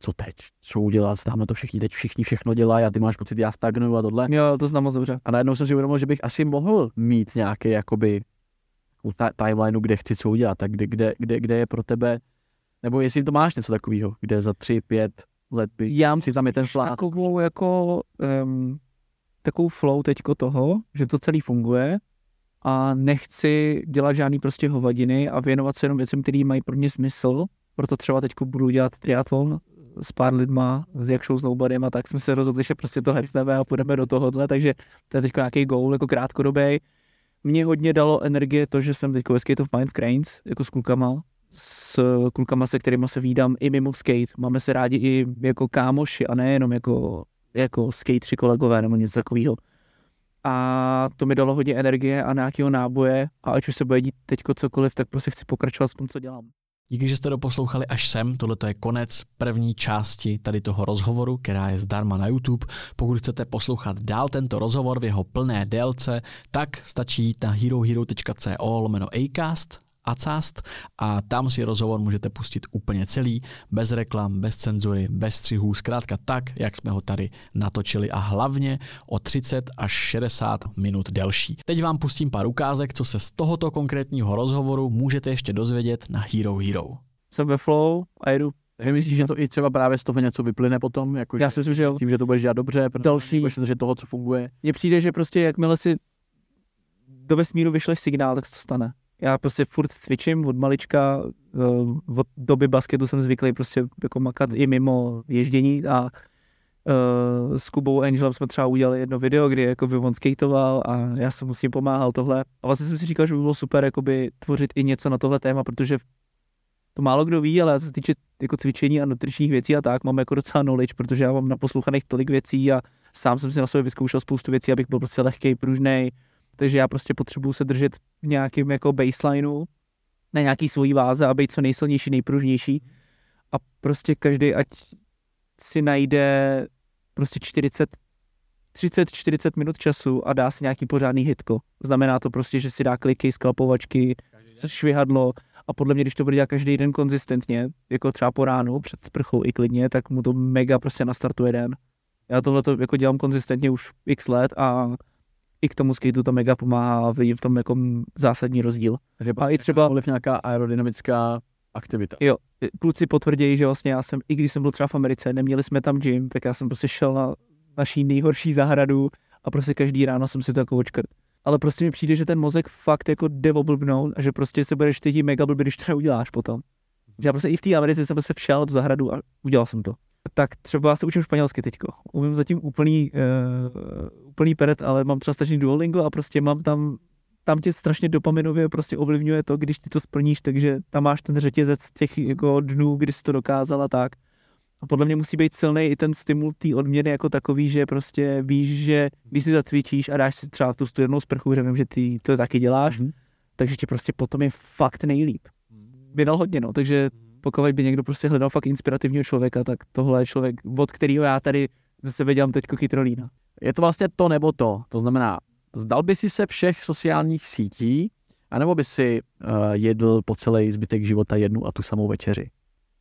co teď, co udělat, tam to všichni, teď všichni všechno dělají a ty máš pocit, já stagnuju a tohle. Jo, to znám moc dobře. A najednou jsem si uvědomil, že bych asi mohl mít nějaký jakoby timelineu, kde chci co udělat, tak kde, kde, kde, kde je pro tebe, nebo jestli to máš něco takového, kde za tři, pět let by Já si tam je ten flát. Takovou jako, um, takovou flow teďko toho, že to celý funguje a nechci dělat žádný prostě hovadiny a věnovat se jenom věcem, které mají pro mě smysl. Proto třeba teďko budu dělat triatlon s pár lidma, s Jakšou Snowboardem a tak jsme se rozhodli, že prostě to hecneme a půjdeme do tohohle, takže to je teď nějaký goal, jako krátkodobý. Mě hodně dalo energie to, že jsem teď ve Skate of Mind Cranes, jako s klukama, s klukama, se kterými se vídám i mimo skate. Máme se rádi i jako kámoši a nejenom jako, jako skateři kolegové nebo něco takového. A to mi dalo hodně energie a nějakého náboje a ať už se bude dít teďko cokoliv, tak prostě chci pokračovat v tom, co dělám. Díky, že jste doposlouchali až sem. Tohle je konec první části tady toho rozhovoru, která je zdarma na YouTube. Pokud chcete poslouchat dál tento rozhovor v jeho plné délce, tak stačí jít na herohero.co lomeno acast Acast a tam si rozhovor můžete pustit úplně celý, bez reklam, bez cenzury, bez střihů, zkrátka tak, jak jsme ho tady natočili a hlavně o 30 až 60 minut delší. Teď vám pustím pár ukázek, co se z tohoto konkrétního rozhovoru můžete ještě dozvědět na Hero Hero. Jsem ve flow a jedu takže myslíš, že to i třeba právě z toho něco vyplyne potom? Jako Já si myslím, že jo. Tím, že to budeš dělat dobře, Další. budeš že toho, co funguje. Mně přijde, že prostě jakmile si do vesmíru vyšleš signál, tak se to stane já prostě furt cvičím od malička, eh, od doby basketu jsem zvyklý prostě jako makat i mimo ježdění a uh, s Kubou Angelem jsme třeba udělali jedno video, kdy jako by on skateoval a já jsem mu s ním pomáhal tohle. A vlastně jsem si říkal, že by bylo super jakoby tvořit i něco na tohle téma, protože to málo kdo ví, ale co se týče jako cvičení a nutričních věcí a tak, mám jako docela knowledge, protože já mám naposlouchaných tolik věcí a sám jsem si na sobě vyzkoušel spoustu věcí, abych byl prostě lehký, pružný, takže já prostě potřebuju se držet v nějakým jako baselineu na nějaký svojí váze a být co nejsilnější, nejpružnější a prostě každý, ať si najde prostě 40 30-40 minut času a dá si nějaký pořádný hitko. Znamená to prostě, že si dá kliky, skalpovačky, švihadlo a podle mě, když to bude dělat každý den konzistentně, jako třeba po ránu, před sprchou i klidně, tak mu to mega prostě nastartuje den. Já tohle to jako dělám konzistentně už x let a i k tomu skateu to mega pomáhá a vidím v tom jako zásadní rozdíl. Takže a i třeba nějaká aerodynamická aktivita. Jo, kluci potvrdí, že vlastně já jsem, i když jsem byl třeba v Americe, neměli jsme tam gym, tak já jsem prostě šel na naší nejhorší zahradu a prostě každý ráno jsem si to jako očkrt. Ale prostě mi přijde, že ten mozek fakt jako jde oblbnout a že prostě se budeš teď mega blbý, když to neuděláš potom. Že já prostě i v té Americe jsem prostě všel do zahradu a udělal jsem to tak třeba se učím španělsky teďko. Umím zatím úplný, uh, úplný peret, ale mám třeba strašný Duolingo a prostě mám tam, tam tě strašně dopaminově prostě ovlivňuje to, když ty to splníš, takže tam máš ten řetězec těch jako dnů, kdy jsi to dokázal a tak. A podle mě musí být silný i ten stimul té odměny jako takový, že prostě víš, že když si zacvičíš a dáš si třeba tu studenou sprchu, že vím, že ty to taky děláš, mm-hmm. takže ti prostě potom je fakt nejlíp. Vydal hodně, no, takže pokud by někdo prostě hledal fakt inspirativního člověka, tak tohle je člověk, od kterého já tady ze sebe dělám teďko chytrolína. Je to vlastně to nebo to. To znamená, zdal by si se všech sociálních sítí, anebo by si uh, jedl po celý zbytek života jednu a tu samou večeři.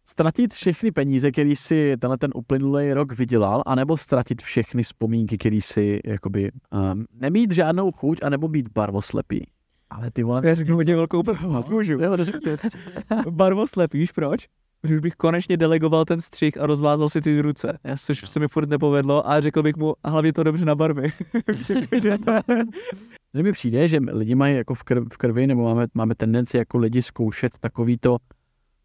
Ztratit všechny peníze, který si tenhle ten uplynulý rok vydělal, anebo ztratit všechny vzpomínky, který si jakoby um, nemít žádnou chuť, anebo být barvoslepý. Ale ty vole, já řeknu hodně velkou pravomoc, můžu. Jo, Barvoslep, víš proč? Protože už bych konečně delegoval ten střih a rozvázal si ty ruce, což se mi furt nepovedlo a řekl bych mu, a hlavně to dobře na barvy. Že mi přijde, že lidi mají jako v, krv, v krvi, nebo máme, máme tendenci jako lidi zkoušet takový to,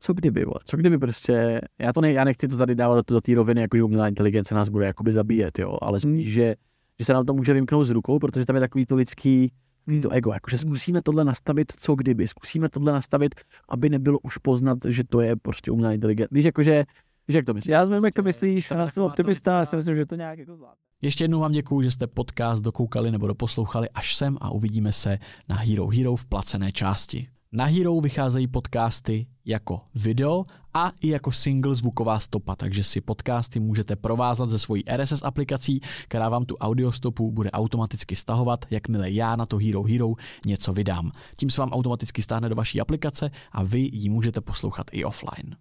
co kdyby, vole, co kdyby prostě, já to ne, já nechci to tady dávat do, do té roviny, jako že umělá inteligence nás bude jakoby zabíjet, jo, ale spíš, hmm. že, že se nám to může vymknout z rukou, protože tam je takový to lidský, hmm. to ego, jakože zkusíme tohle nastavit, co kdyby, zkusíme tohle nastavit, aby nebylo už poznat, že to je prostě umělá inteligence. Víš, jakože, Víš, jak to myslíš? Já vím, jak to myslíš, To je já jsem optimista, já si myslím, že to nějak jako zvládne. Ještě jednou vám děkuju, že jste podcast dokoukali nebo doposlouchali až sem a uvidíme se na Hero Hero v placené části. Na Hero vycházejí podcasty jako video a i jako single zvuková stopa, takže si podcasty můžete provázat ze svojí RSS aplikací, která vám tu audiostopu bude automaticky stahovat, jakmile já na to Hero Hero něco vydám. Tím se vám automaticky stáhne do vaší aplikace a vy ji můžete poslouchat i offline.